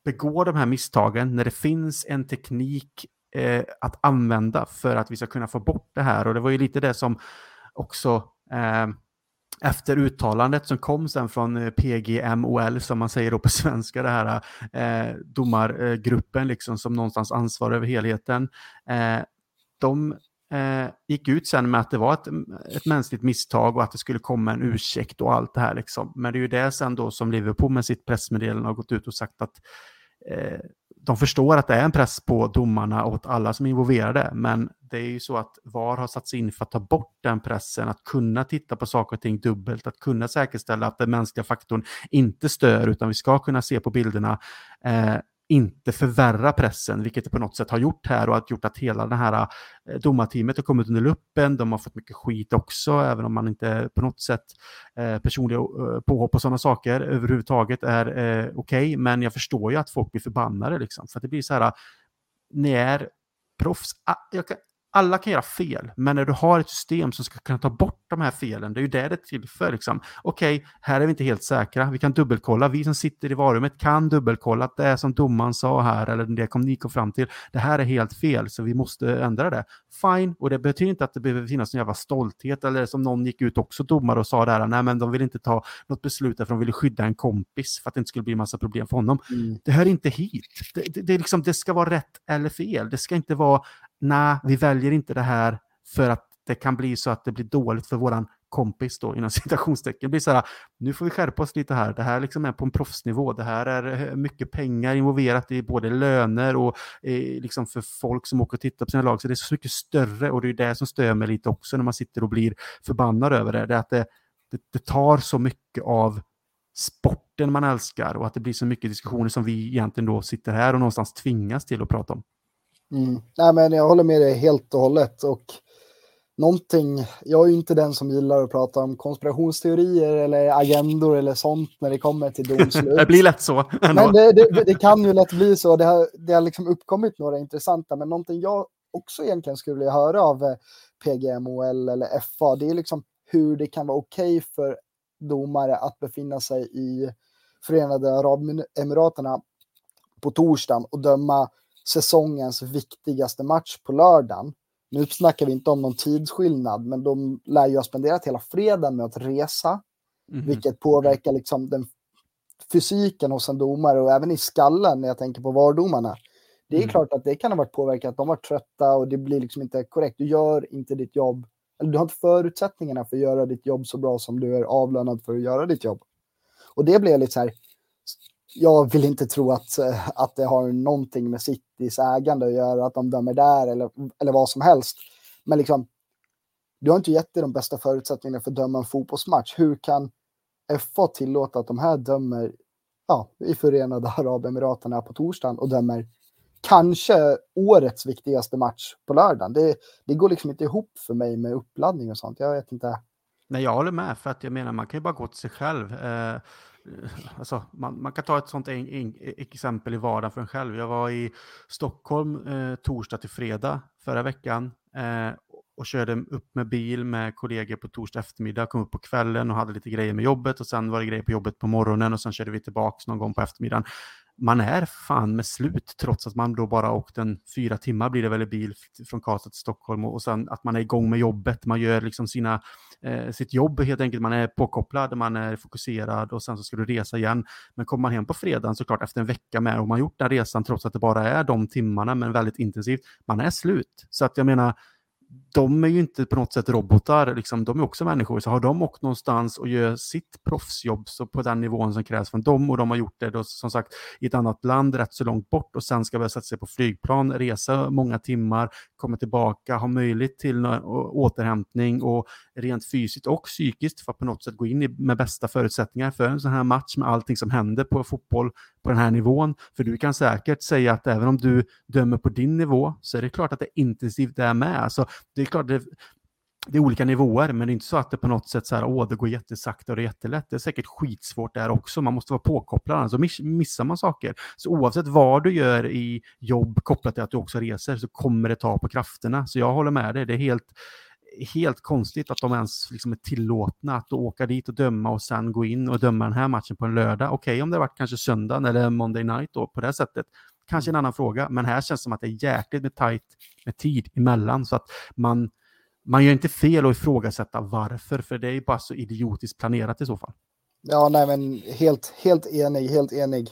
begå de här misstagen när det finns en teknik eh, att använda för att vi ska kunna få bort det här. Och det var ju lite det som också eh, efter uttalandet som kom sen från eh, PGMOL, som man säger då på svenska, det här eh, domargruppen eh, liksom, som någonstans ansvarar över helheten. Eh, de eh, gick ut sen med att det var ett, ett mänskligt misstag och att det skulle komma en ursäkt och allt det här. Liksom. Men det är ju det sen då som Liverpool med sitt pressmeddelande har gått ut och sagt att eh, de förstår att det är en press på domarna och alla som är involverade, men det är ju så att VAR har satts in för att ta bort den pressen, att kunna titta på saker och ting dubbelt, att kunna säkerställa att den mänskliga faktorn inte stör, utan vi ska kunna se på bilderna. Eh, inte förvärra pressen, vilket det på något sätt har gjort här och att gjort att hela det här eh, domarteamet har kommit under luppen. De har fått mycket skit också, även om man inte på något sätt eh, personliga eh, påhopp och sådana saker överhuvudtaget är eh, okej. Okay. Men jag förstår ju att folk blir förbannade liksom, för att det blir så här, ni är proffs. Ah, jag kan, alla kan göra fel, men när du har ett system som ska kunna ta bort de här felen, det är ju det det är till för. Liksom. Okej, okay, här är vi inte helt säkra, vi kan dubbelkolla. Vi som sitter i varummet kan dubbelkolla att det är som domaren sa här, eller det kom ni kom fram till, det här är helt fel, så vi måste ändra det. Fine, och det betyder inte att det behöver finnas en jävla stolthet, eller som någon gick ut också domare och sa där, nej men de vill inte ta något beslut för de ville skydda en kompis för att det inte skulle bli en massa problem för honom. Mm. Det hör inte hit. Det, det, det, liksom, det ska vara rätt eller fel. Det ska inte vara nej, vi väljer inte det här för att det kan bli så att det blir dåligt för våran kompis då inom citationstecken. Det blir så här, nu får vi skärpa oss lite här. Det här liksom är på en proffsnivå. Det här är eh, mycket pengar involverat i både löner och eh, liksom för folk som åker och tittar på sina lag. Så det är så mycket större och det är det som stör mig lite också när man sitter och blir förbannad över det. Det är att det, det, det tar så mycket av sporten man älskar och att det blir så mycket diskussioner som vi egentligen då sitter här och någonstans tvingas till att prata om. Mm. Nej, men jag håller med dig helt och hållet. Och någonting, jag är ju inte den som gillar att prata om konspirationsteorier eller agendor eller sånt när det kommer till domslut. det blir lätt så. Men det, det, det, kan ju lätt bli så. Det har, det har liksom uppkommit några intressanta, men någonting jag också egentligen skulle vilja höra av eh, PGMOL eller FA, det är liksom hur det kan vara okej okay för domare att befinna sig i Förenade Arabemiraterna på torsdagen och döma säsongens viktigaste match på lördagen. Nu snackar vi inte om någon tidsskillnad, men de lär ju ha spenderat hela fredagen med att resa, mm. vilket påverkar liksom den fysiken hos en domare och även i skallen när jag tänker på vardomarna. Det är mm. klart att det kan ha varit påverkat, de var trötta och det blir liksom inte korrekt. Du gör inte ditt jobb, eller du har inte förutsättningarna för att göra ditt jobb så bra som du är avlönad för att göra ditt jobb. Och det blev lite så här, jag vill inte tro att, eh, att det har någonting med Citys ägande att göra, att de dömer där eller, eller vad som helst. Men liksom, du har inte gett dig de bästa förutsättningarna för att döma en fotbollsmatch. Hur kan FA tillåta att de här dömer ja, i Förenade Arabemiraten på torsdagen och dömer kanske årets viktigaste match på lördagen. Det, det går liksom inte ihop för mig med uppladdning och sånt. Jag vet inte. Nej, jag håller med, för att jag menar, man kan ju bara gå till sig själv. Eh, Eh, alltså, man, man, kan ta ett sånt en, en, exempel i vardagen för en själv. Jag var i Stockholm eh, torsdag till fredag förra veckan eh, och körde upp med bil med kollegor på torsdag eftermiddag, kom upp på kvällen och hade lite grejer med jobbet och sen var det grejer på jobbet på morgonen och sen körde vi tillbaka någon gång på eftermiddagen man är fan med slut trots att man då bara åkt en fyra timmar blir det väl i bil från Karlstad till Stockholm och, och sen att man är igång med jobbet, man gör liksom sina, eh, sitt jobb helt enkelt, man är påkopplad, man är fokuserad och sen så ska du resa igen. Men kommer man hem på fredagen såklart efter en vecka med och man gjort den resan trots att det bara är de timmarna men väldigt intensivt, man är slut. Så att jag menar, de är ju inte på något sätt robotar, liksom, de är också människor. Så har de åkt någonstans och gör sitt proffsjobb så på den nivån som krävs från dem och de har gjort det då, som sagt i ett annat land rätt så långt bort och sen ska börja sätta sig på flygplan, resa många timmar, komma tillbaka, ha möjlighet till återhämtning och rent fysiskt och psykiskt för att på något sätt gå in i, med bästa förutsättningar för en sån här match med allting som händer på fotboll på den här nivån. För du kan säkert säga att även om du dömer på din nivå så är det klart att det är intensivt där med. Alltså, det är klart, det, det är olika nivåer, men det är inte så att det på något sätt så här, åh, det går jättesakta och det är jättelätt. Det är säkert skitsvårt där också. Man måste vara påkopplad, alltså annars missar man saker. Så oavsett vad du gör i jobb kopplat till att du också reser så kommer det ta på krafterna. Så jag håller med dig. Det är helt, helt konstigt att de ens liksom är tillåtna att åka dit och döma och sen gå in och döma den här matchen på en lördag. Okej, okay, om det varit kanske söndag eller Monday night då på det sättet. Kanske en annan fråga, men här känns det som att det är jäkligt med tajt med tid emellan så att man, man gör inte fel att ifrågasätta varför, för det är bara så idiotiskt planerat i så fall. Ja, nej, men helt, helt enig, helt enig.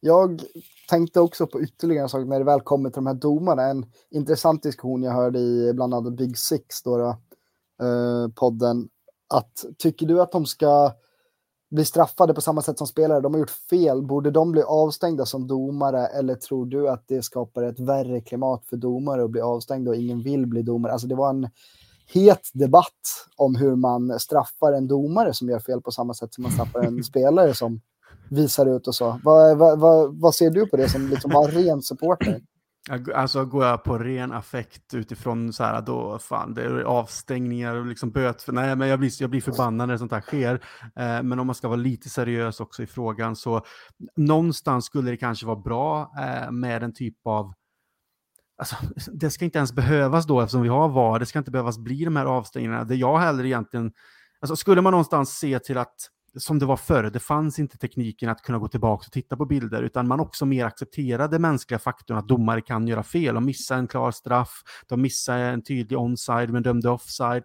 Jag tänkte också på ytterligare en sak när det väl kommer till de här domarna. En intressant diskussion jag hörde i bland annat Big Six, då, då eh, podden. Att tycker du att de ska bli straffade på samma sätt som spelare? De har gjort fel. Borde de bli avstängda som domare eller tror du att det skapar ett värre klimat för domare att bli avstängda och ingen vill bli domare? Alltså det var en het debatt om hur man straffar en domare som gör fel på samma sätt som man straffar en spelare som visar ut och så. Vad, vad, vad, vad ser du på det som liksom var ren supporter? Alltså går jag på ren affekt utifrån så här, då fan, det är avstängningar och liksom böter. Nej, men jag blir, jag blir förbannad när sånt här sker. Eh, men om man ska vara lite seriös också i frågan så någonstans skulle det kanske vara bra eh, med en typ av Alltså, det ska inte ens behövas då eftersom vi har VAR. Det ska inte behövas bli de här avstängningarna. Det jag heller egentligen... Alltså, skulle man någonstans se till att som det var förr, det fanns inte tekniken att kunna gå tillbaka och titta på bilder, utan man också mer accepterade mänskliga faktorn att domare kan göra fel. De missar en klar straff, de missar en tydlig onside men dömde offside.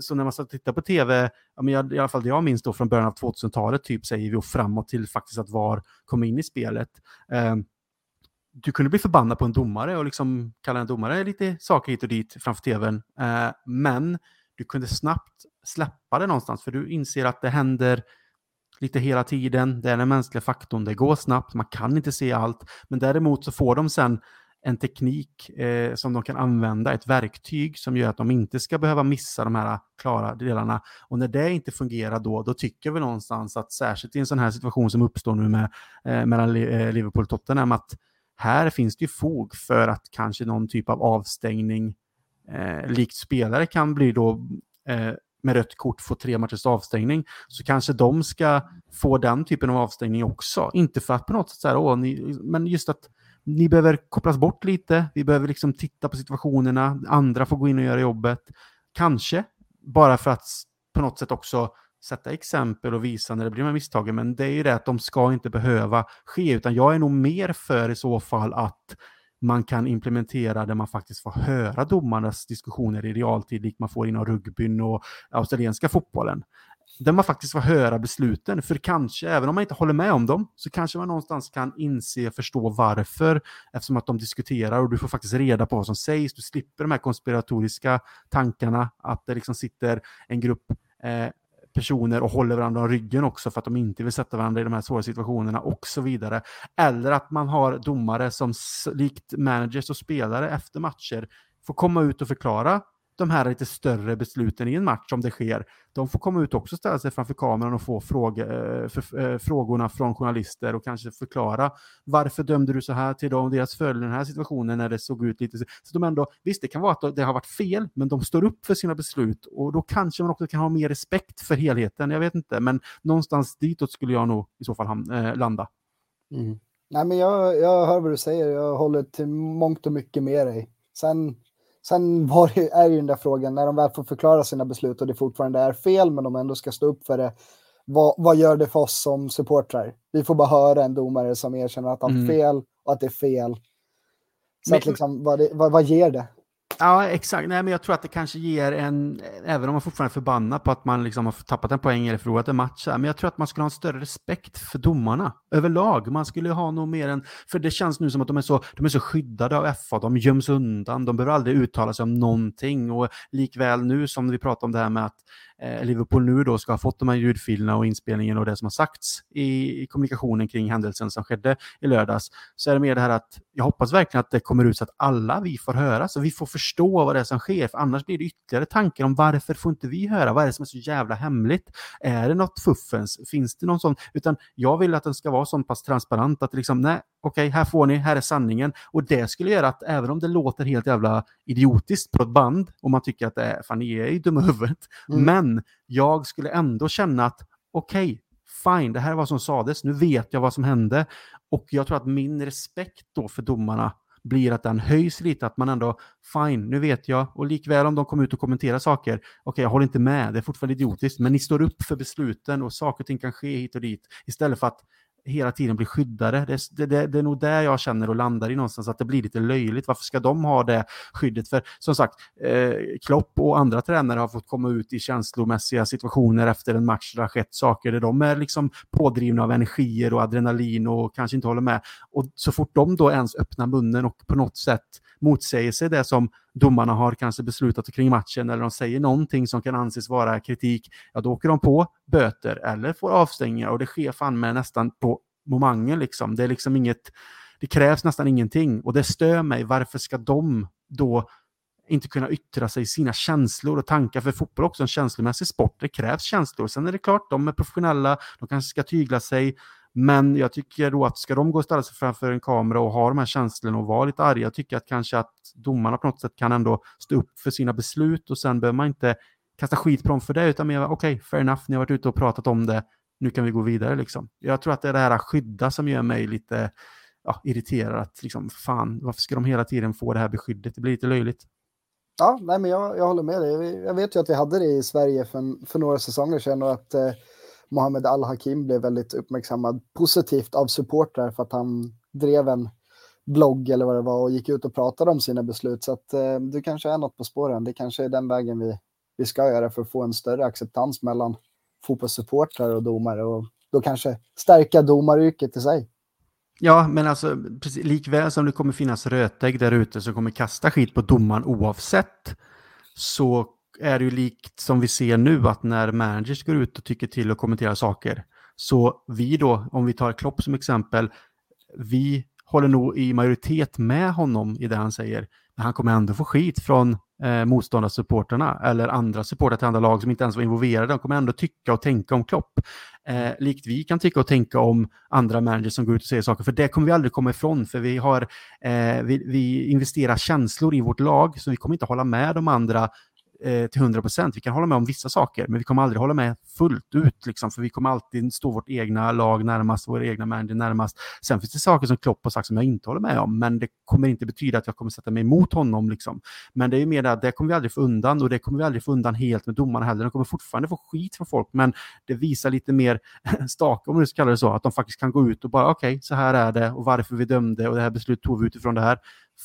Så när man satt och tittade på tv, ja, men jag, i alla fall det jag minns då från början av 2000-talet, typ säger vi, och framåt till faktiskt att VAR kom in i spelet. Eh, du kunde bli förbannad på en domare och liksom kalla en domare lite saker hit och dit framför tvn. Eh, men du kunde snabbt släppa det någonstans, för du inser att det händer lite hela tiden. Det är den mänskliga faktorn, det går snabbt, man kan inte se allt. Men däremot så får de sen en teknik eh, som de kan använda, ett verktyg som gör att de inte ska behöva missa de här klara delarna. Och när det inte fungerar då, då tycker vi någonstans att särskilt i en sån här situation som uppstår nu med, eh, mellan eh, Liverpool och Tottenham, att här finns det ju fog för att kanske någon typ av avstängning eh, likt spelare kan bli då eh, med rött kort få tre matchers avstängning, så kanske de ska få den typen av avstängning också. Inte för att på något sätt så här, åh, ni, men just att ni behöver kopplas bort lite, vi behöver liksom titta på situationerna, andra får gå in och göra jobbet. Kanske, bara för att på något sätt också sätta exempel och visa när det blir de här misstagen, men det är ju det att de ska inte behöva ske, utan jag är nog mer för i så fall att man kan implementera där man faktiskt får höra domarnas diskussioner i realtid, likt man får inom rugbyn och australienska fotbollen. Där man faktiskt får höra besluten, för kanske, även om man inte håller med om dem, så kanske man någonstans kan inse, förstå varför, eftersom att de diskuterar och du får faktiskt reda på vad som sägs, du slipper de här konspiratoriska tankarna, att det liksom sitter en grupp eh, personer och håller varandra om ryggen också för att de inte vill sätta varandra i de här svåra situationerna och så vidare. Eller att man har domare som likt managers och spelare efter matcher får komma ut och förklara de här lite större besluten i en match om det sker. De får komma ut också ställa sig framför kameran och få fråga, eh, för, eh, frågorna från journalister och kanske förklara varför dömde du så här till dem, deras följde i den här situationen när det såg ut lite så. de ändå, visst, det kan vara att det har varit fel, men de står upp för sina beslut och då kanske man också kan ha mer respekt för helheten. Jag vet inte, men någonstans ditåt skulle jag nog i så fall äh, landa. Mm. Nej, men jag, jag hör vad du säger. Jag håller till mångt och mycket med dig. Sen Sen var det, är ju den där frågan, när de väl får förklara sina beslut och det fortfarande är fel, men de ändå ska stå upp för det. Vad, vad gör det för oss som supportrar? Vi får bara höra en domare som erkänner att han mm. fel och att det är fel. Så men, att liksom, vad, det, vad, vad ger det? Ja, exakt. Nej, men jag tror att det kanske ger en, även om man fortfarande är förbannad på att man liksom har tappat en poäng eller förlorat en match, men jag tror att man skulle ha en större respekt för domarna överlag. Man skulle ha nog mer än, för det känns nu som att de är så, de är så skyddade av FA, de göms undan, de behöver aldrig uttala sig om någonting och likväl nu som vi pratar om det här med att eh, Liverpool nu då ska ha fått de här ljudfilerna och inspelningen och det som har sagts i, i, kommunikationen kring händelsen som skedde i lördags, så är det mer det här att jag hoppas verkligen att det kommer ut så att alla vi får höra, så vi får förstå vad det är som sker, för annars blir det ytterligare tankar om varför får inte vi höra? Vad är det som är så jävla hemligt? Är det något fuffens? Finns det någon sån? Utan jag vill att den ska vara så pass transparent att liksom, nej, okej, okay, här får ni, här är sanningen. Och det skulle göra att även om det låter helt jävla idiotiskt på ett band och man tycker att det är, fan ni är ju dumma huvudet, mm. men jag skulle ändå känna att okej, okay, fine, det här är vad som sades, nu vet jag vad som hände. Och jag tror att min respekt då för domarna blir att den höjs lite, att man ändå, fine, nu vet jag, och likväl om de kommer ut och kommenterar saker, okej, okay, jag håller inte med, det är fortfarande idiotiskt, men ni står upp för besluten och saker och ting kan ske hit och dit, istället för att hela tiden blir skyddade. Det, det, det, är nog där jag känner och landar i någonstans, att det blir lite löjligt. Varför ska de ha det skyddet? För som sagt, eh, Klopp och andra tränare har fått komma ut i känslomässiga situationer efter en match där det har skett saker där de är liksom pådrivna av energier och adrenalin och kanske inte håller med. Och så fort de då ens öppnar munnen och på något sätt motsäger sig det som domarna har kanske beslutat kring matchen eller de säger någonting som kan anses vara kritik, ja då åker de på böter eller får avstängningar och det sker fan med nästan på momangen liksom. Det är liksom inget, det krävs nästan ingenting och det stör mig. Varför ska de då inte kunna yttra sig sina känslor och tankar. För fotboll är också en känslomässig sport. Det krävs känslor. Sen är det klart, de är professionella, de kanske ska tygla sig. Men jag tycker då att ska de gå och ställa sig framför en kamera och ha de här känslorna och vara lite arga, jag tycker att kanske att domarna på något sätt kan ändå stå upp för sina beslut och sen behöver man inte kasta skit på dem för det, utan mer okej, okay, fair enough, ni har varit ute och pratat om det, nu kan vi gå vidare liksom. Jag tror att det är det här skydda som gör mig lite, ja, irriterad. Att liksom, fan, varför ska de hela tiden få det här beskyddet? Det blir lite löjligt. Ja, nej, men jag, jag håller med dig. Jag vet ju att vi hade det i Sverige för, för några säsonger sedan och att eh, Mohammed Al-Hakim blev väldigt uppmärksammad positivt av supportrar för att han drev en blogg eller vad det var och gick ut och pratade om sina beslut. Så att eh, du kanske är något på spåren. Det kanske är den vägen vi, vi ska göra för att få en större acceptans mellan fotbollssupportrar och domare och då kanske stärka domaryrket i sig. Ja, men alltså precis, likväl som det kommer finnas rötägg där ute som kommer kasta skit på domaren oavsett så är det ju likt som vi ser nu att när managers går ut och tycker till och kommenterar saker så vi då, om vi tar Klopp som exempel, vi håller nog i majoritet med honom i det han säger. Men han kommer ändå få skit från eh, motståndarsupporterna eller andra supportrar till andra lag som inte ens var involverade. De kommer ändå tycka och tänka om Klopp. Eh, likt vi kan tycka och tänka om andra managers som går ut och säger saker. För det kommer vi aldrig komma ifrån. För vi, har, eh, vi, vi investerar känslor i vårt lag. Så vi kommer inte hålla med de andra Eh, till 100 procent. Vi kan hålla med om vissa saker, men vi kommer aldrig hålla med fullt ut, liksom, för vi kommer alltid stå vårt egna lag närmast, våra egna manager närmast. Sen finns det saker som Klopp har sagt som jag inte håller med om, men det kommer inte betyda att jag kommer sätta mig emot honom. Liksom. Men det är mer att det kommer vi aldrig få undan och det kommer vi aldrig få undan helt med domarna heller. De kommer fortfarande få skit från folk, men det visar lite mer stake, om du ska kalla det så, att de faktiskt kan gå ut och bara okej, okay, så här är det och varför vi dömde och det här beslutet tog vi utifrån det här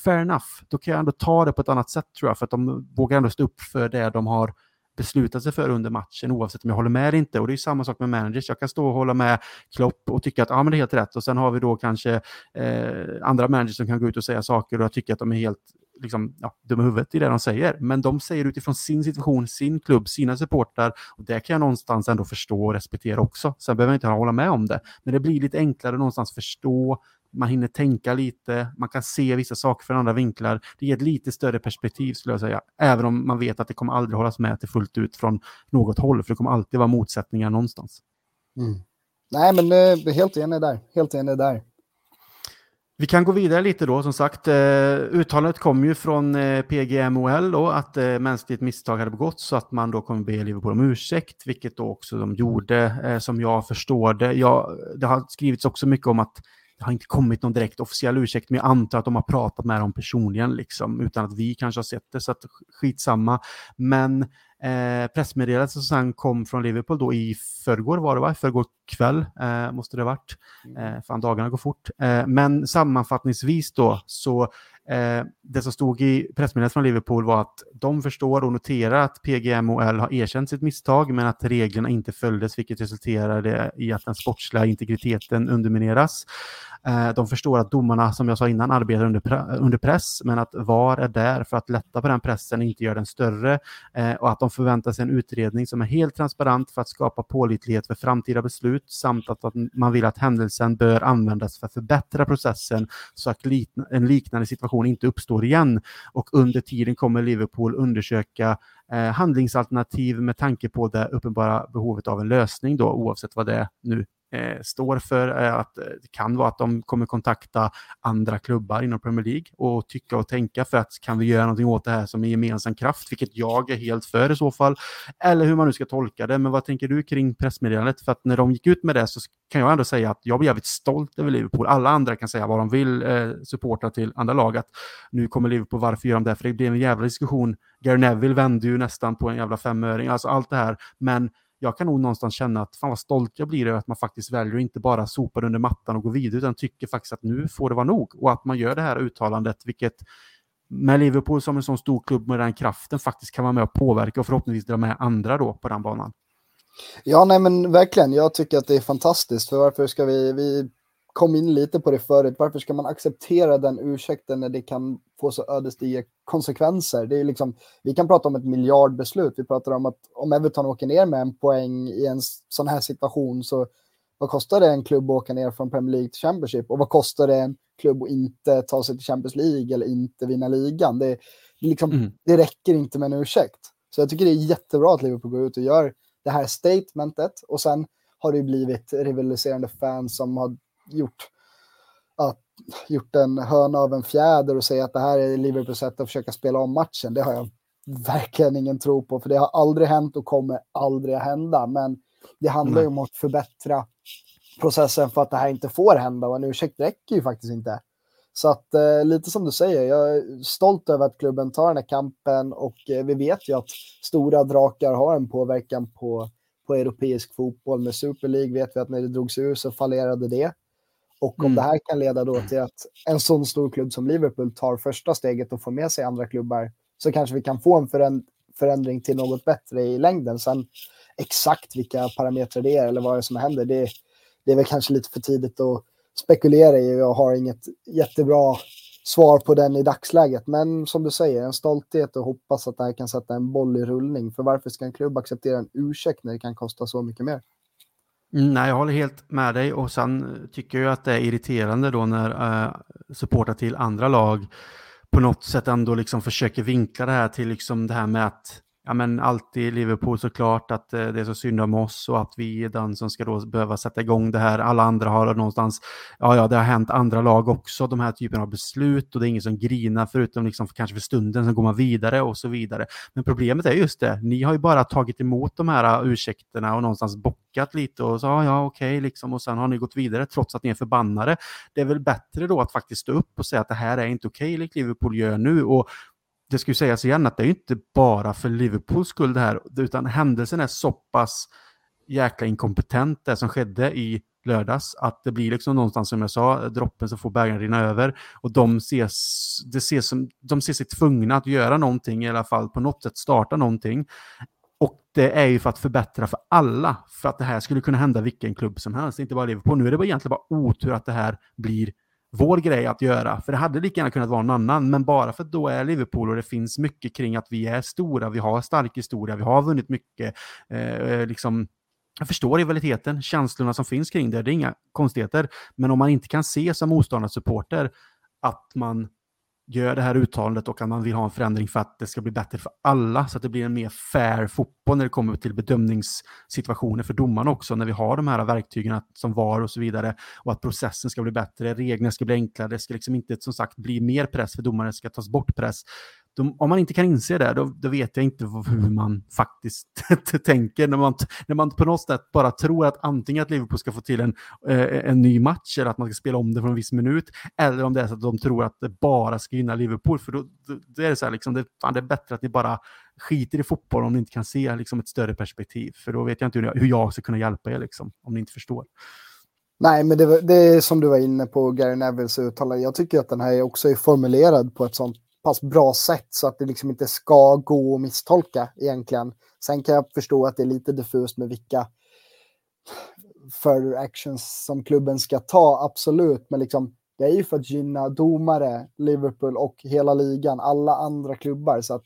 fair enough. Då kan jag ändå ta det på ett annat sätt tror jag, för att de vågar ändå stå upp för det de har beslutat sig för under matchen oavsett om jag håller med eller inte. Och det är samma sak med managers. Jag kan stå och hålla med Klopp och tycka att ah, men det är helt rätt och sen har vi då kanske eh, andra managers som kan gå ut och säga saker och jag tycker att de är helt liksom, ja, dumma huvudet i det de säger. Men de säger utifrån sin situation, sin klubb, sina supportrar och det kan jag någonstans ändå förstå och respektera också. Sen behöver jag inte hålla med om det, men det blir lite enklare någonstans förstå man hinner tänka lite, man kan se vissa saker från andra vinklar. Det ger ett lite större perspektiv skulle jag säga, även om man vet att det kommer aldrig hållas med till fullt ut från något håll, för det kommer alltid vara motsättningar någonstans. Mm. Nej, men eh, helt enig där, helt enig där. Vi kan gå vidare lite då, som sagt. Eh, uttalandet kom ju från eh, PGMOL då, att eh, mänskligt misstag hade begåtts så att man då kommer be Liverpool om ursäkt, vilket då också de gjorde, eh, som jag förstår det. Jag, det har skrivits också mycket om att har inte kommit någon direkt officiell ursäkt, men jag antar att de har pratat med dem personligen, liksom, utan att vi kanske har sett det, så att skitsamma. Men eh, pressmeddelandet som sen kom från Liverpool då i förrgår var det va? Förrgår kväll eh, måste det ha varit. Mm. Eh, fan, dagarna går fort. Eh, men sammanfattningsvis då så Eh, det som stod i pressmeddelandet från Liverpool var att de förstår och noterar att PGMOL har erkänt sitt misstag men att reglerna inte följdes vilket resulterade i att den sportsliga integriteten undermineras. Eh, de förstår att domarna, som jag sa innan, arbetar under, under press, men att VAR är där för att lätta på den pressen och inte göra den större. Eh, och att de förväntar sig en utredning som är helt transparent för att skapa pålitlighet för framtida beslut, samt att, att man vill att händelsen bör användas för att förbättra processen så att en liknande situation inte uppstår igen. Och under tiden kommer Liverpool undersöka eh, handlingsalternativ med tanke på det uppenbara behovet av en lösning då, oavsett vad det nu eh, står för. Eh, att eh, det kan vara att de kommer kontakta andra klubbar inom Premier League och tycka och tänka för att kan vi göra någonting åt det här som en gemensam kraft, vilket jag är helt för i så fall. Eller hur man nu ska tolka det. Men vad tänker du kring pressmeddelandet? För att när de gick ut med det så kan jag ändå säga att jag blir jävligt stolt över Liverpool. Alla andra kan säga vad de vill, eh, supporta till andra lag, att nu kommer Liverpool, varför gör de det? För det blev en jävla diskussion. Gary Neville vände ju nästan på en jävla femöring, alltså allt det här. Men jag kan nog någonstans känna att fan vad stolt jag blir över att man faktiskt väljer att inte bara sopa under mattan och gå vidare, utan tycker faktiskt att nu får det vara nog. Och att man gör det här uttalandet, vilket med Liverpool som en sån stor klubb med den kraften faktiskt kan vara med och påverka och förhoppningsvis dra med andra då på den banan. Ja, nej men verkligen. Jag tycker att det är fantastiskt. För varför ska vi, vi kom in lite på det förut, varför ska man acceptera den ursäkten när det kan få så ödesdigra konsekvenser? Det är liksom, vi kan prata om ett miljardbeslut, vi pratar om att om Everton åker ner med en poäng i en sån här situation så vad kostar det en klubb att åka ner från Premier League till Championship och vad kostar det en klubb att inte ta sig till Champions League eller inte vinna ligan? Det, liksom, mm. det räcker inte med en ursäkt. Så jag tycker det är jättebra att Liverpool går ut och gör det här statementet och sen har det blivit rivaliserande fans som har gjort, att, gjort en hörna av en fjäder och säga att det här är Liverpools sätt att försöka spela om matchen. Det har jag verkligen ingen tro på, för det har aldrig hänt och kommer aldrig att hända. Men det handlar ju om att förbättra processen för att det här inte får hända och en ursäkt räcker ju faktiskt inte. Så att eh, lite som du säger, jag är stolt över att klubben tar den här kampen och eh, vi vet ju att stora drakar har en påverkan på, på europeisk fotboll. Med Super League vet vi att när det drogs ur så fallerade det. Och om mm. det här kan leda då till att en sån stor klubb som Liverpool tar första steget och får med sig andra klubbar så kanske vi kan få en förändring till något bättre i längden. Sen exakt vilka parametrar det är eller vad det är som händer, det, det är väl kanske lite för tidigt att spekulera i. Jag har inget jättebra svar på den i dagsläget. Men som du säger, en stolthet och hoppas att det här kan sätta en boll i rullning. För varför ska en klubb acceptera en ursäkt när det kan kosta så mycket mer? Nej, jag håller helt med dig. Och sen eh, tycker jag att det är irriterande då när uh, supportrar till andra lag på något sätt ändå liksom försöker vinkla det här till liksom det här med att ja, men alltid Liverpool såklart, att eh, det är så synd om oss och att vi är den som ska då behöva sätta igång det här. Alla andra har någonstans, ja, ja, det har hänt andra lag också, de här typen av beslut och det är ingen som grinar förutom liksom för, kanske för stunden, sen går man vidare och så vidare. Men problemet är just det, ni har ju bara tagit emot de här eh, ursäkterna och någonstans bockat lite och så, ja, ja, okej, okay, liksom, och sen har ni gått vidare trots att ni är förbannade. Det är väl bättre då att faktiskt stå upp och säga att det här är inte okej, okay, likt Liverpool gör nu och det ska ju sägas igen att det är inte bara för Liverpools skull det här, utan händelsen är så pass jäkla inkompetent det som skedde i lördags, att det blir liksom någonstans som jag sa, droppen som får bägaren rinna över och de ses, det ses som, de ser sig tvungna att göra någonting i alla fall, på något sätt starta någonting. Och det är ju för att förbättra för alla, för att det här skulle kunna hända vilken klubb som helst, inte bara Liverpool. Nu är det bara egentligen bara otur att det här blir vår grej att göra. För det hade lika gärna kunnat vara någon annan, men bara för att då är Liverpool och det finns mycket kring att vi är stora, vi har stark historia, vi har vunnit mycket. Eh, eh liksom, jag förstår rivaliteten, känslorna som finns kring det, det är inga konstigheter. Men om man inte kan se som motståndarsupporter att man gör det här uttalandet och att man vill ha en förändring för att det ska bli bättre för alla, så att det blir en mer fair fotboll när det kommer till bedömningssituationer för domarna också, när vi har de här verktygen som VAR och så vidare, och att processen ska bli bättre, reglerna ska bli enklare, det ska liksom inte som sagt bli mer press för domarna, det ska tas bort press de, om man inte kan inse det, då, då, vet jag inte hur man faktiskt tänker. När man, när man på något sätt bara tror att antingen att Liverpool ska få till en, eh, en ny match eller att man ska spela om det från en viss minut, eller om det är så att de tror att det bara ska gynna Liverpool. För då, då, då är det så här, liksom, det, fan, det är bättre att ni bara skiter i fotboll om ni inte kan se liksom, ett större perspektiv. För då vet jag inte hur jag, hur jag ska kunna hjälpa er, liksom, om ni inte förstår. Nej, men det, det är som du var inne på, Gary Nevilles uttalande. Jag tycker att den här också är formulerad på ett sånt pass bra sätt så att det liksom inte ska gå att misstolka egentligen. Sen kan jag förstå att det är lite diffust med vilka further actions som klubben ska ta, absolut. Men liksom, det är ju för att gynna domare, Liverpool och hela ligan, alla andra klubbar. Så att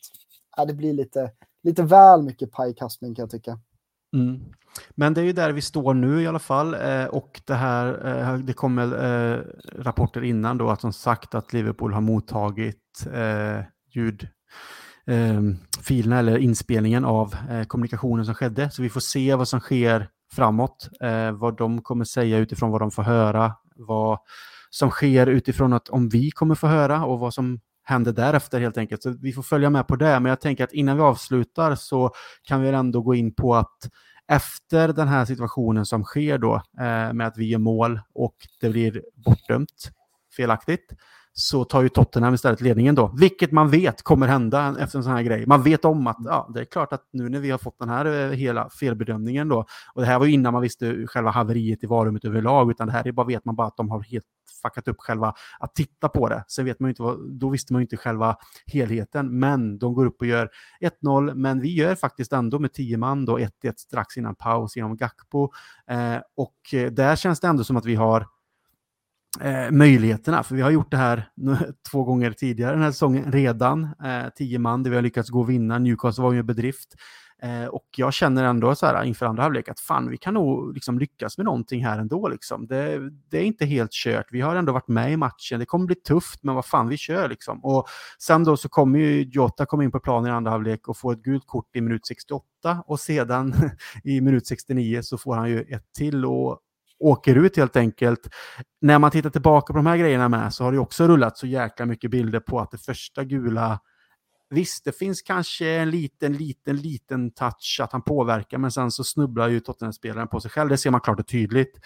ja, det blir lite, lite väl mycket pajkastning kan jag tycka. Mm. Men det är ju där vi står nu i alla fall eh, och det här, eh, det kommer eh, rapporter innan då att som sagt att Liverpool har mottagit eh, ljudfilerna eh, eller inspelningen av eh, kommunikationen som skedde. Så vi får se vad som sker framåt, eh, vad de kommer säga utifrån vad de får höra, vad som sker utifrån att om vi kommer få höra och vad som händer därefter helt enkelt. Så vi får följa med på det, men jag tänker att innan vi avslutar så kan vi ändå gå in på att efter den här situationen som sker då eh, med att vi gör mål och det blir bortdömt felaktigt så tar ju Tottenham istället ledningen då, vilket man vet kommer hända efter en sån här grej. Man vet om att ja, det är klart att nu när vi har fått den här eh, hela felbedömningen då, och det här var ju innan man visste själva haveriet i varummet överlag, utan det här är bara vet man bara att de har helt fuckat upp själva att titta på det. Sen vet man ju inte vad, då visste man ju inte själva helheten, men de går upp och gör 1-0, men vi gör faktiskt ändå med 10 man då 1-1 strax innan paus genom Gakpo. Eh, och eh, där känns det ändå som att vi har eh, möjligheterna. För vi har gjort det här två gånger tidigare den här säsongen redan. Eh, tio man där vi har lyckats gå och vinna. Newcastle var ju en bedrift. Eh, och jag känner ändå så här inför andra halvlek att fan, vi kan nog liksom lyckas med någonting här ändå. Liksom. Det, det, är inte helt kört. Vi har ändå varit med i matchen. Det kommer bli tufft, men vad fan, vi kör liksom. Och sen då så kommer ju Jota komma in på planen i andra halvlek och få ett gult kort i minut 68 och sedan i minut 69 så får han ju ett till och åker ut helt enkelt. När man tittar tillbaka på de här grejerna med så har det också rullat så jäkla mycket bilder på att det första gula Visst, det finns kanske en liten, liten, liten touch att han påverkar, men sen så snubblar ju Tottenham-spelaren på sig själv. Det ser man klart och tydligt.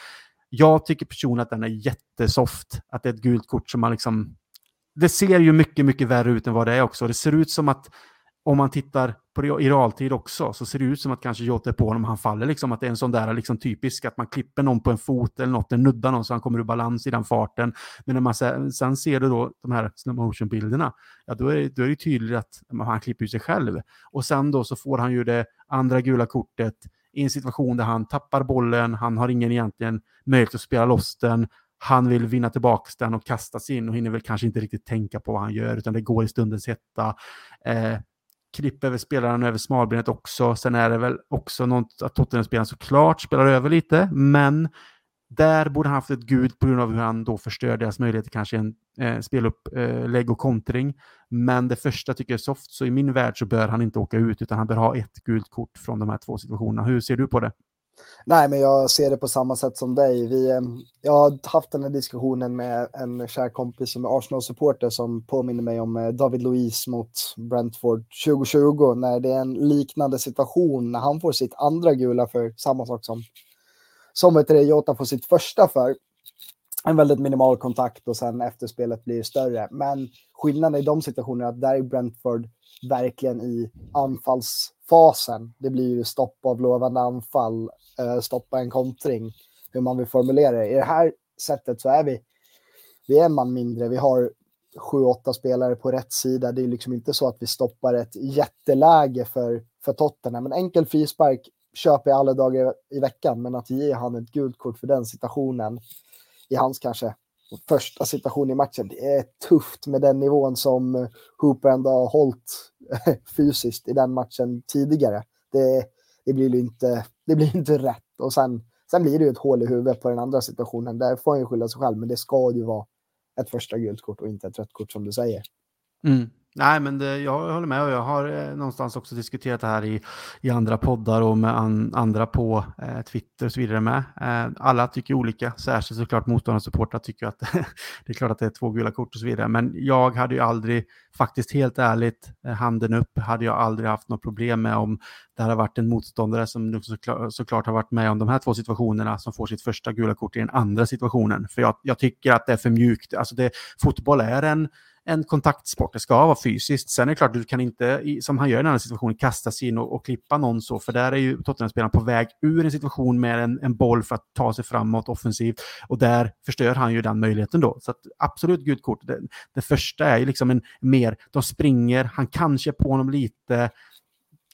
Jag tycker personligen att den är jättesoft. Att det är ett gult kort som man liksom... Det ser ju mycket, mycket värre ut än vad det är också. Det ser ut som att om man tittar på i realtid också så ser det ut som att kanske Jota är på honom han faller. Liksom, att det är en sån där liksom, typisk att man klipper någon på en fot eller något, den nuddar någon så han kommer ur balans i den farten. Men när man sen, sen ser du då de här slow motion-bilderna, ja då är, då är det tydligt att han klipper sig själv. Och sen då så får han ju det andra gula kortet i en situation där han tappar bollen, han har ingen egentligen möjlighet att spela loss den, han vill vinna tillbaka den och kasta sig in och hinner väl kanske inte riktigt tänka på vad han gör, utan det går i stundens hetta. Eh, klipp över spelaren över smalbenet också. Sen är det väl också något att Tottenham-spelaren såklart spelar över lite, men där borde han haft ett gud på grund av hur han då förstör deras möjligheter kanske en eh, spelupplägg eh, och kontring. Men det första tycker jag är soft, så i min värld så bör han inte åka ut utan han bör ha ett gult kort från de här två situationerna. Hur ser du på det? Nej, men jag ser det på samma sätt som dig. Vi, eh, jag har haft den här diskussionen med en kär kompis som är Arsenal-supporter som påminner mig om eh, David Luiz mot Brentford 2020 när det är en liknande situation när han får sitt andra gula för samma sak som som vet det, Jota får sitt första för. En väldigt minimal kontakt och sen efterspelet blir större. Men skillnaden i de situationerna är att där är Brentford verkligen i anfalls fasen. Det blir ju stopp av lovande anfall, eh, stoppa en kontring, hur man vill formulera det. I det här sättet så är vi, vi är en man mindre. Vi har sju, åtta spelare på rätt sida. Det är liksom inte så att vi stoppar ett jätteläge för, för Tottenham. En enkel frispark köper jag alla dagar i veckan, men att ge han ett gult kort för den situationen i hans kanske första situation i matchen, det är tufft med den nivån som eh, Hooper ändå har hållit eh, fysiskt i den matchen tidigare. Det, det, blir inte, det blir inte rätt. Och sen, sen blir det ju ett hål i huvudet på den andra situationen. Där får han ju skylla sig själv, men det ska ju vara ett första gult kort och inte ett rött kort som du säger. Mm. Nej, men det, jag håller med och jag har eh, någonstans också diskuterat det här i, i andra poddar och med an, andra på eh, Twitter och så vidare med. Eh, alla tycker olika, särskilt såklart motståndarsupportrar tycker att det är klart att det är två gula kort och så vidare. Men jag hade ju aldrig, faktiskt helt ärligt, eh, handen upp, hade jag aldrig haft något problem med om det hade varit en motståndare som såklart, såklart har varit med om de här två situationerna som får sitt första gula kort i den andra situationen. För jag, jag tycker att det är för mjukt. Alltså det, fotboll är en en kontaktsport. Det ska vara fysiskt. Sen är det klart, du kan inte, som han gör i den här situationen, kasta sig in och, och klippa någon så, för där är ju Tottenham-spelaren på väg ur en situation med en, en boll för att ta sig framåt offensivt. Och där förstör han ju den möjligheten då. Så att, absolut gult kort. Det, det första är ju liksom en mer, de springer, han kanske är på honom lite,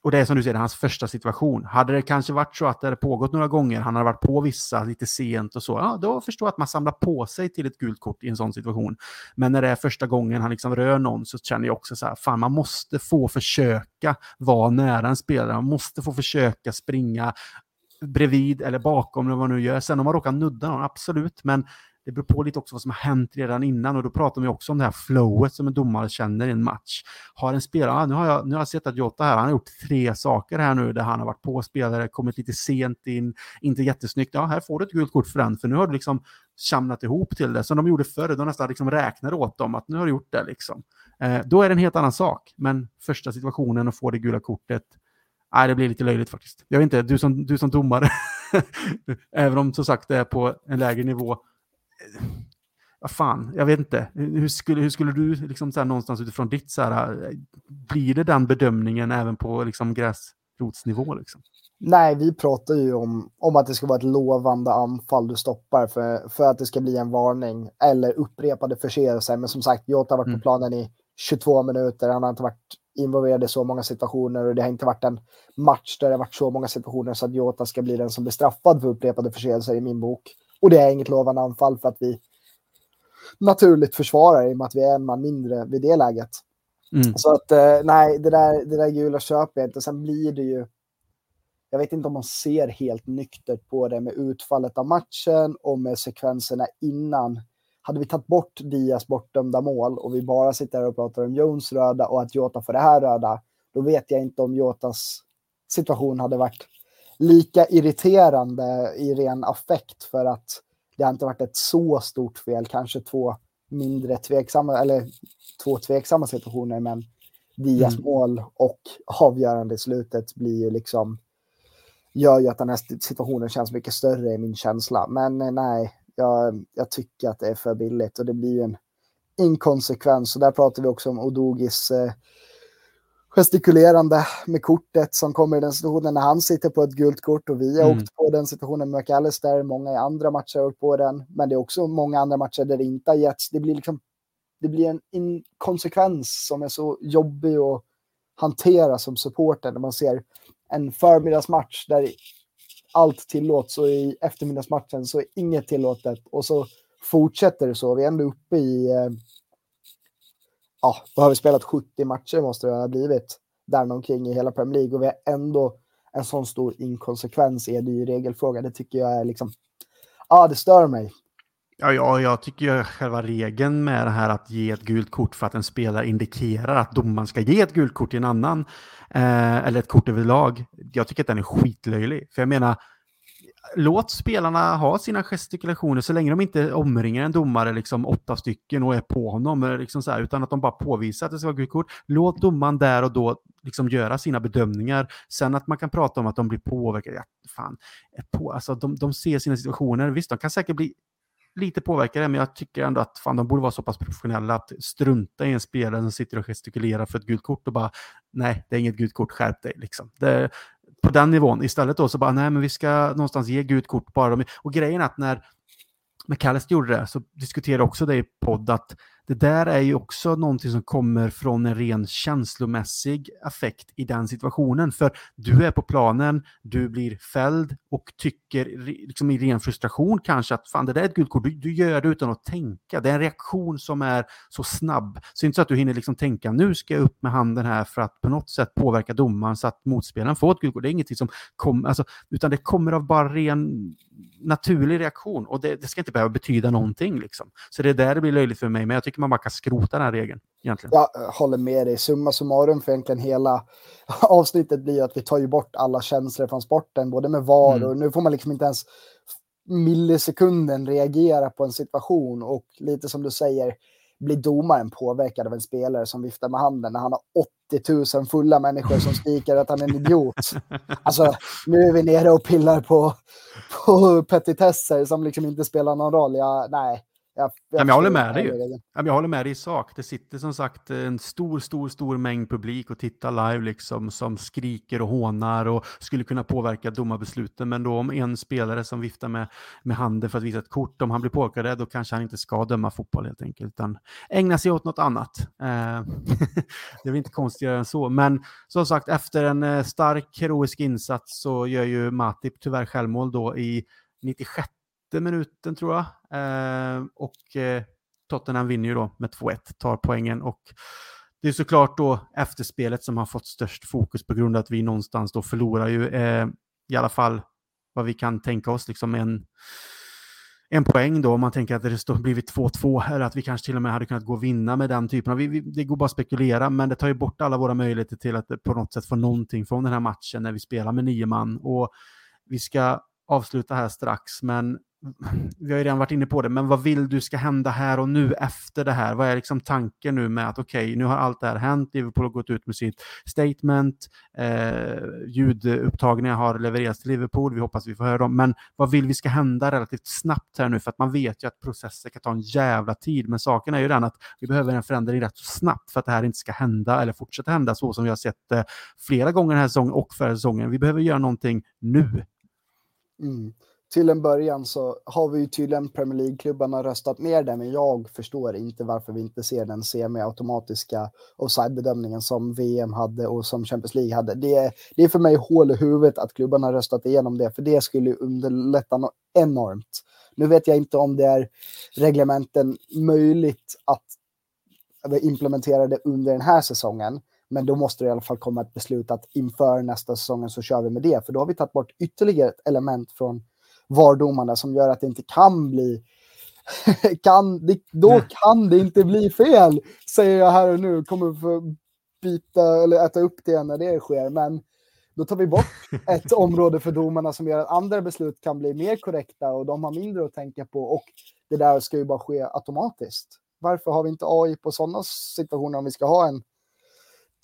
och det är som du säger, hans första situation. Hade det kanske varit så att det hade pågått några gånger, han hade varit på vissa lite sent och så, ja, då förstår jag att man samlar på sig till ett gult kort i en sån situation. Men när det är första gången han liksom rör någon så känner jag också så här, fan man måste få försöka vara nära en spelare, man måste få försöka springa bredvid eller bakom eller vad man nu gör. Sen om man råkar nudda någon, absolut, men det beror på lite också vad som har hänt redan innan och då pratar vi också om det här flowet som en domare känner i en match. Har en spelare, nu, har jag, nu har jag sett att Jota här, han har gjort tre saker här nu där han har varit på spelare, kommit lite sent in, inte jättesnyggt. Ja, här får du ett gult kort för den, för nu har du liksom samlat ihop till det som de gjorde förr, de nästan liksom räknade åt dem att nu har du gjort det liksom. Eh, då är det en helt annan sak, men första situationen att få det gula kortet, Nej, det blir lite löjligt faktiskt. Jag vet inte, du som, du som domare, även om som sagt det är på en lägre nivå, vad fan, jag vet inte. Hur skulle, hur skulle du liksom så här, någonstans utifrån ditt så här, blir det den bedömningen även på liksom gräsrotsnivå? Liksom? Nej, vi pratar ju om, om att det ska vara ett lovande anfall du stoppar för, för att det ska bli en varning eller upprepade förseelser. Men som sagt, Jota har varit mm. på planen i 22 minuter. Han har inte varit involverad i så många situationer och det har inte varit en match där det har varit så många situationer så att Jota ska bli den som blir straffad för upprepade förseelser i min bok. Och det är inget lovande anfall för att vi naturligt försvarar i och med att vi är en man mindre vid det läget. Mm. Så att eh, nej, det där, det där gula köper jag inte. Sen blir det ju, jag vet inte om man ser helt nyktert på det med utfallet av matchen och med sekvenserna innan. Hade vi tagit bort Dias bortdömda mål och vi bara sitter här och pratar om Jones röda och att Jota får det här röda, då vet jag inte om Jotas situation hade varit lika irriterande i ren affekt för att det har inte varit ett så stort fel, kanske två mindre tveksamma, eller två tveksamma situationer, men Dias mm. mål och avgörande i slutet blir ju liksom gör ju att den här situationen känns mycket större i min känsla. Men eh, nej, jag, jag tycker att det är för billigt och det blir ju en inkonsekvens. Och där pratar vi också om Odogis eh, gestikulerande med kortet som kommer i den situationen när han sitter på ett gult kort och vi har mm. åkt på den situationen med McAllister. Många i andra matcher har åkt på den, men det är också många andra matcher där det inte har getts. Det blir liksom det blir en inkonsekvens som är så jobbig att hantera som supporter när man ser en förmiddagsmatch där allt tillåts och i eftermiddagsmatchen så är inget tillåtet och så fortsätter det så. Vi är ändå uppe i eh, ja, då har vi spelat 70 matcher måste det ha blivit där omkring i hela Premier League och vi har ändå en sån stor inkonsekvens i en ny regelfråga. Det tycker jag är liksom, ja det stör mig. Ja, ja, jag tycker ju själva regeln med det här att ge ett gult kort för att en spelare indikerar att domaren ska ge ett gult kort till en annan, eh, eller ett kort överlag, jag tycker att den är skitlöjlig. För jag menar, låt spelarna ha sina gestikulationer så länge de inte omringar en domare, liksom åtta stycken och är på honom, liksom så här, utan att de bara påvisar att det ska vara gult kort. Låt domaren där och då liksom göra sina bedömningar. Sen att man kan prata om att de blir påverkade, ja, fan, på, alltså, de, de ser sina situationer. Visst, de kan säkert bli lite påverkade, men jag tycker ändå att fan, de borde vara så pass professionella att strunta i en spelare som sitter och gestikulerar för ett gult kort och bara nej, det är inget gult kort, skärp dig. Liksom. Det, på den nivån. Istället då så bara, nej men vi ska någonstans ge gult kort bara. Och grejen är att när McAllister gjorde det så diskuterade också det i podd att det där är ju också någonting som kommer från en ren känslomässig affekt i den situationen. För du är på planen, du blir fälld och tycker liksom i ren frustration kanske att fan det där är ett gult kort, du, du, gör det utan att tänka. Det är en reaktion som är så snabb. Så det är inte så att du hinner liksom tänka nu ska jag upp med handen här för att på något sätt påverka domaren så att motspelaren får ett gult kort. Det är ingenting som kommer, alltså, utan det kommer av bara ren naturlig reaktion och det, det, ska inte behöva betyda någonting. Liksom. Så det är där det blir löjligt för mig, men jag tycker man bara kan skrota den här regeln. Egentligen. Jag håller med dig. Summa summarum för egentligen hela avsnittet blir att vi tar ju bort alla känslor från sporten, både med VAR mm. och nu får man liksom inte ens millisekunden reagera på en situation och lite som du säger, blir domaren påverkad av en spelare som viftar med handen när han har 80 000 fulla människor som skriker att han är en idiot. Alltså, nu är vi nere och pillar på, på petitesser som liksom inte spelar någon roll. Jag, nej, jag, jag, jag håller med dig. Jag håller med dig i sak. Det sitter som sagt en stor, stor, stor mängd publik och tittar live liksom som skriker och hånar och skulle kunna påverka domarbesluten. Men då om en spelare som viftar med, med handen för att visa ett kort, om han blir påverkad, då kanske han inte ska döma fotboll helt enkelt, utan ägna sig åt något annat. Eh, det är väl inte konstigare än så. Men som sagt, efter en eh, stark heroisk insats så gör ju Matip tyvärr självmål då i 96 minuten tror jag. Eh, och eh, Tottenham vinner ju då med 2-1, tar poängen och det är såklart då efterspelet som har fått störst fokus på grund av att vi någonstans då förlorar ju eh, i alla fall vad vi kan tänka oss, liksom en, en poäng då om man tänker att det står blivit 2-2 eller att vi kanske till och med hade kunnat gå och vinna med den typen av, vi, vi, det går bara att spekulera, men det tar ju bort alla våra möjligheter till att på något sätt få någonting från den här matchen när vi spelar med nio man och vi ska avsluta här strax, men vi har ju redan varit inne på det, men vad vill du ska hända här och nu efter det här? Vad är liksom tanken nu med att okej, okay, nu har allt det här hänt, Liverpool har gått ut med sitt statement, eh, ljudupptagningar har levererats till Liverpool, vi hoppas vi får höra dem, men vad vill vi ska hända relativt snabbt här nu? För att man vet ju att processer kan ta en jävla tid, men saken är ju den att vi behöver en förändring rätt snabbt för att det här inte ska hända eller fortsätta hända så som vi har sett eh, flera gånger den här säsongen och förra säsongen. Vi behöver göra någonting nu. Mm till en början så har vi ju tydligen Premier League-klubbarna röstat ner det, men jag förstår inte varför vi inte ser den semi-automatiska offside-bedömningen som VM hade och som Champions League hade. Det är, det är för mig hål i huvudet att klubbarna röstat igenom det, för det skulle underlätta något enormt. Nu vet jag inte om det är reglementen möjligt att implementera det under den här säsongen, men då måste det i alla fall komma ett beslut att inför nästa säsong så kör vi med det, för då har vi tagit bort ytterligare ett element från VAR-domarna som gör att det inte kan bli kan, det, då kan det inte bli fel, säger jag här och nu. Kommer få byta eller äta upp det när det sker. Men då tar vi bort ett område för domarna som gör att andra beslut kan bli mer korrekta och de har mindre att tänka på. Och det där ska ju bara ske automatiskt. Varför har vi inte AI på sådana situationer om vi ska ha en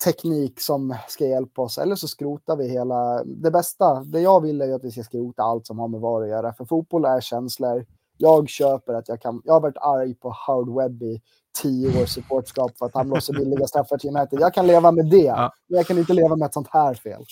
teknik som ska hjälpa oss, eller så skrotar vi hela... Det bästa, det jag vill är att vi ska skrota allt som har med VAR att göra, för fotboll är känslor. Jag köper att jag kan... Jag har varit arg på Howard Webb i tio års supportskap för att han blåser billiga straffar till United. Jag kan leva med det, ja. men jag kan inte leva med ett sånt här fel.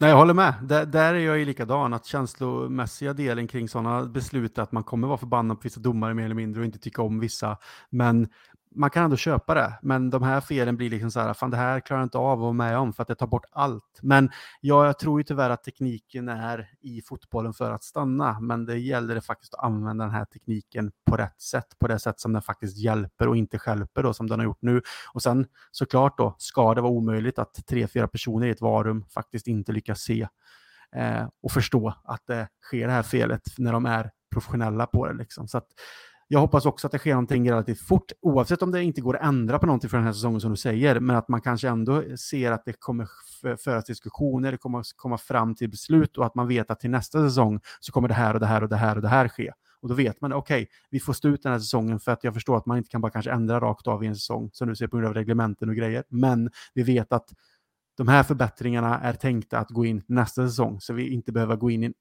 Nej, jag håller med. Där, där är jag ju likadan, att känslomässiga delen kring sådana beslut, att man kommer vara förbannad på vissa domare mer eller mindre och inte tycka om vissa. Men man kan ändå köpa det, men de här felen blir liksom så här, fan det här klarar jag inte av att vara med om för att det tar bort allt. Men ja, jag tror ju tyvärr att tekniken är i fotbollen för att stanna, men det gäller det faktiskt att använda den här tekniken på rätt sätt, på det sätt som den faktiskt hjälper och inte skälper då som den har gjort nu. Och sen såklart då, ska det vara omöjligt att tre, fyra personer i ett varum faktiskt inte lyckas se eh, och förstå att det sker det här felet när de är professionella på det. Liksom. Så att, jag hoppas också att det sker någonting relativt fort, oavsett om det inte går att ändra på någonting för den här säsongen som du säger, men att man kanske ändå ser att det kommer föras diskussioner, det kommer komma fram till beslut och att man vet att till nästa säsong så kommer det här och det här och det här och det här ske. Och då vet man, okej, okay, vi får stå ut den här säsongen för att jag förstår att man inte kan bara kanske ändra rakt av i en säsong, som du ser på grund av reglementen och grejer. Men vi vet att de här förbättringarna är tänkta att gå in nästa säsong, så vi inte behöver gå in i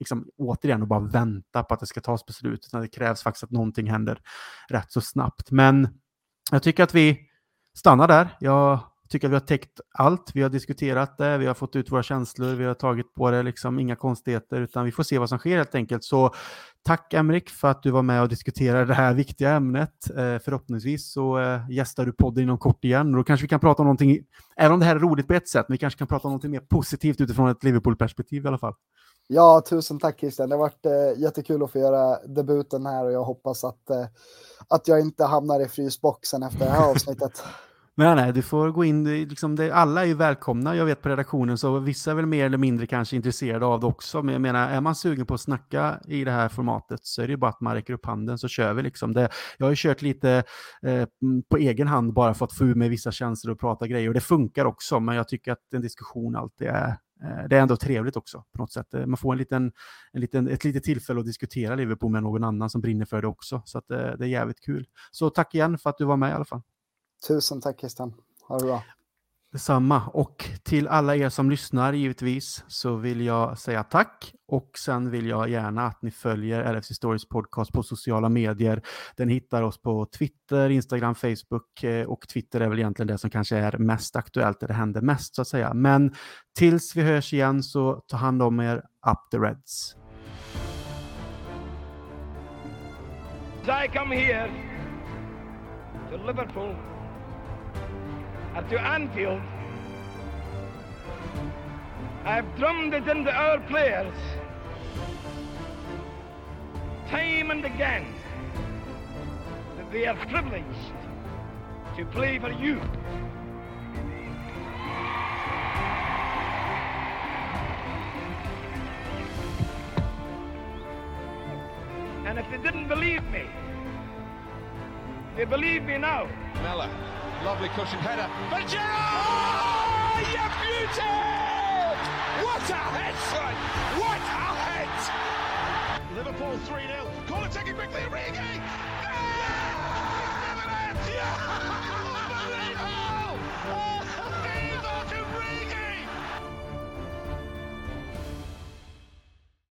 liksom, återigen och bara vänta på att det ska tas beslut, utan det krävs faktiskt att någonting händer rätt så snabbt. Men jag tycker att vi stannar där. Jag tycker att vi har täckt allt. Vi har diskuterat det, vi har fått ut våra känslor, vi har tagit på det, liksom inga konstigheter, utan vi får se vad som sker helt enkelt. Så tack Emrik för att du var med och diskuterade det här viktiga ämnet. Eh, förhoppningsvis så eh, gästar du podden inom kort igen och då kanske vi kan prata om någonting, även om det här är roligt på ett sätt, men vi kanske kan prata om någonting mer positivt utifrån ett Liverpool-perspektiv i alla fall. Ja, tusen tack Christian. Det har varit eh, jättekul att få göra debuten här och jag hoppas att, eh, att jag inte hamnar i frysboxen efter det här avsnittet. Men nej, du får gå in, liksom det, alla är ju välkomna, jag vet på redaktionen, så vissa är väl mer eller mindre kanske intresserade av det också. Men jag menar, är man sugen på att snacka i det här formatet så är det ju bara att man räcker upp handen så kör vi liksom. Det, jag har ju kört lite eh, på egen hand bara för att få ur mig vissa känslor och prata grejer och det funkar också, men jag tycker att en diskussion alltid är Eh, det är ändå trevligt också på något sätt. Eh, man får en liten, en liten, ett litet tillfälle att diskutera Liverpool med någon annan som brinner för det också. Så att, eh, det är jävligt kul. Så tack igen för att du var med i alla fall. Tusen tack Christian. Ha det bra. Detsamma. Och till alla er som lyssnar givetvis så vill jag säga tack. Och sen vill jag gärna att ni följer LFC Stories podcast på sociala medier. Den hittar oss på Twitter, Instagram, Facebook eh, och Twitter är väl egentligen det som kanske är mest aktuellt, där det händer mest så att säga. Men tills vi hörs igen så ta hand om er. Up the Reds! I come here to Liverpool at to Anfield, I've drummed it into our players time and again that they are privileged to play for you. And if they didn't believe me, they believe me now. Miller. Lovely cushion header. But Gerrard! You beauty! What a head, son! What a head! Liverpool 3 0. Call it taking quickly. Origi! Yeah! yeah! Oh!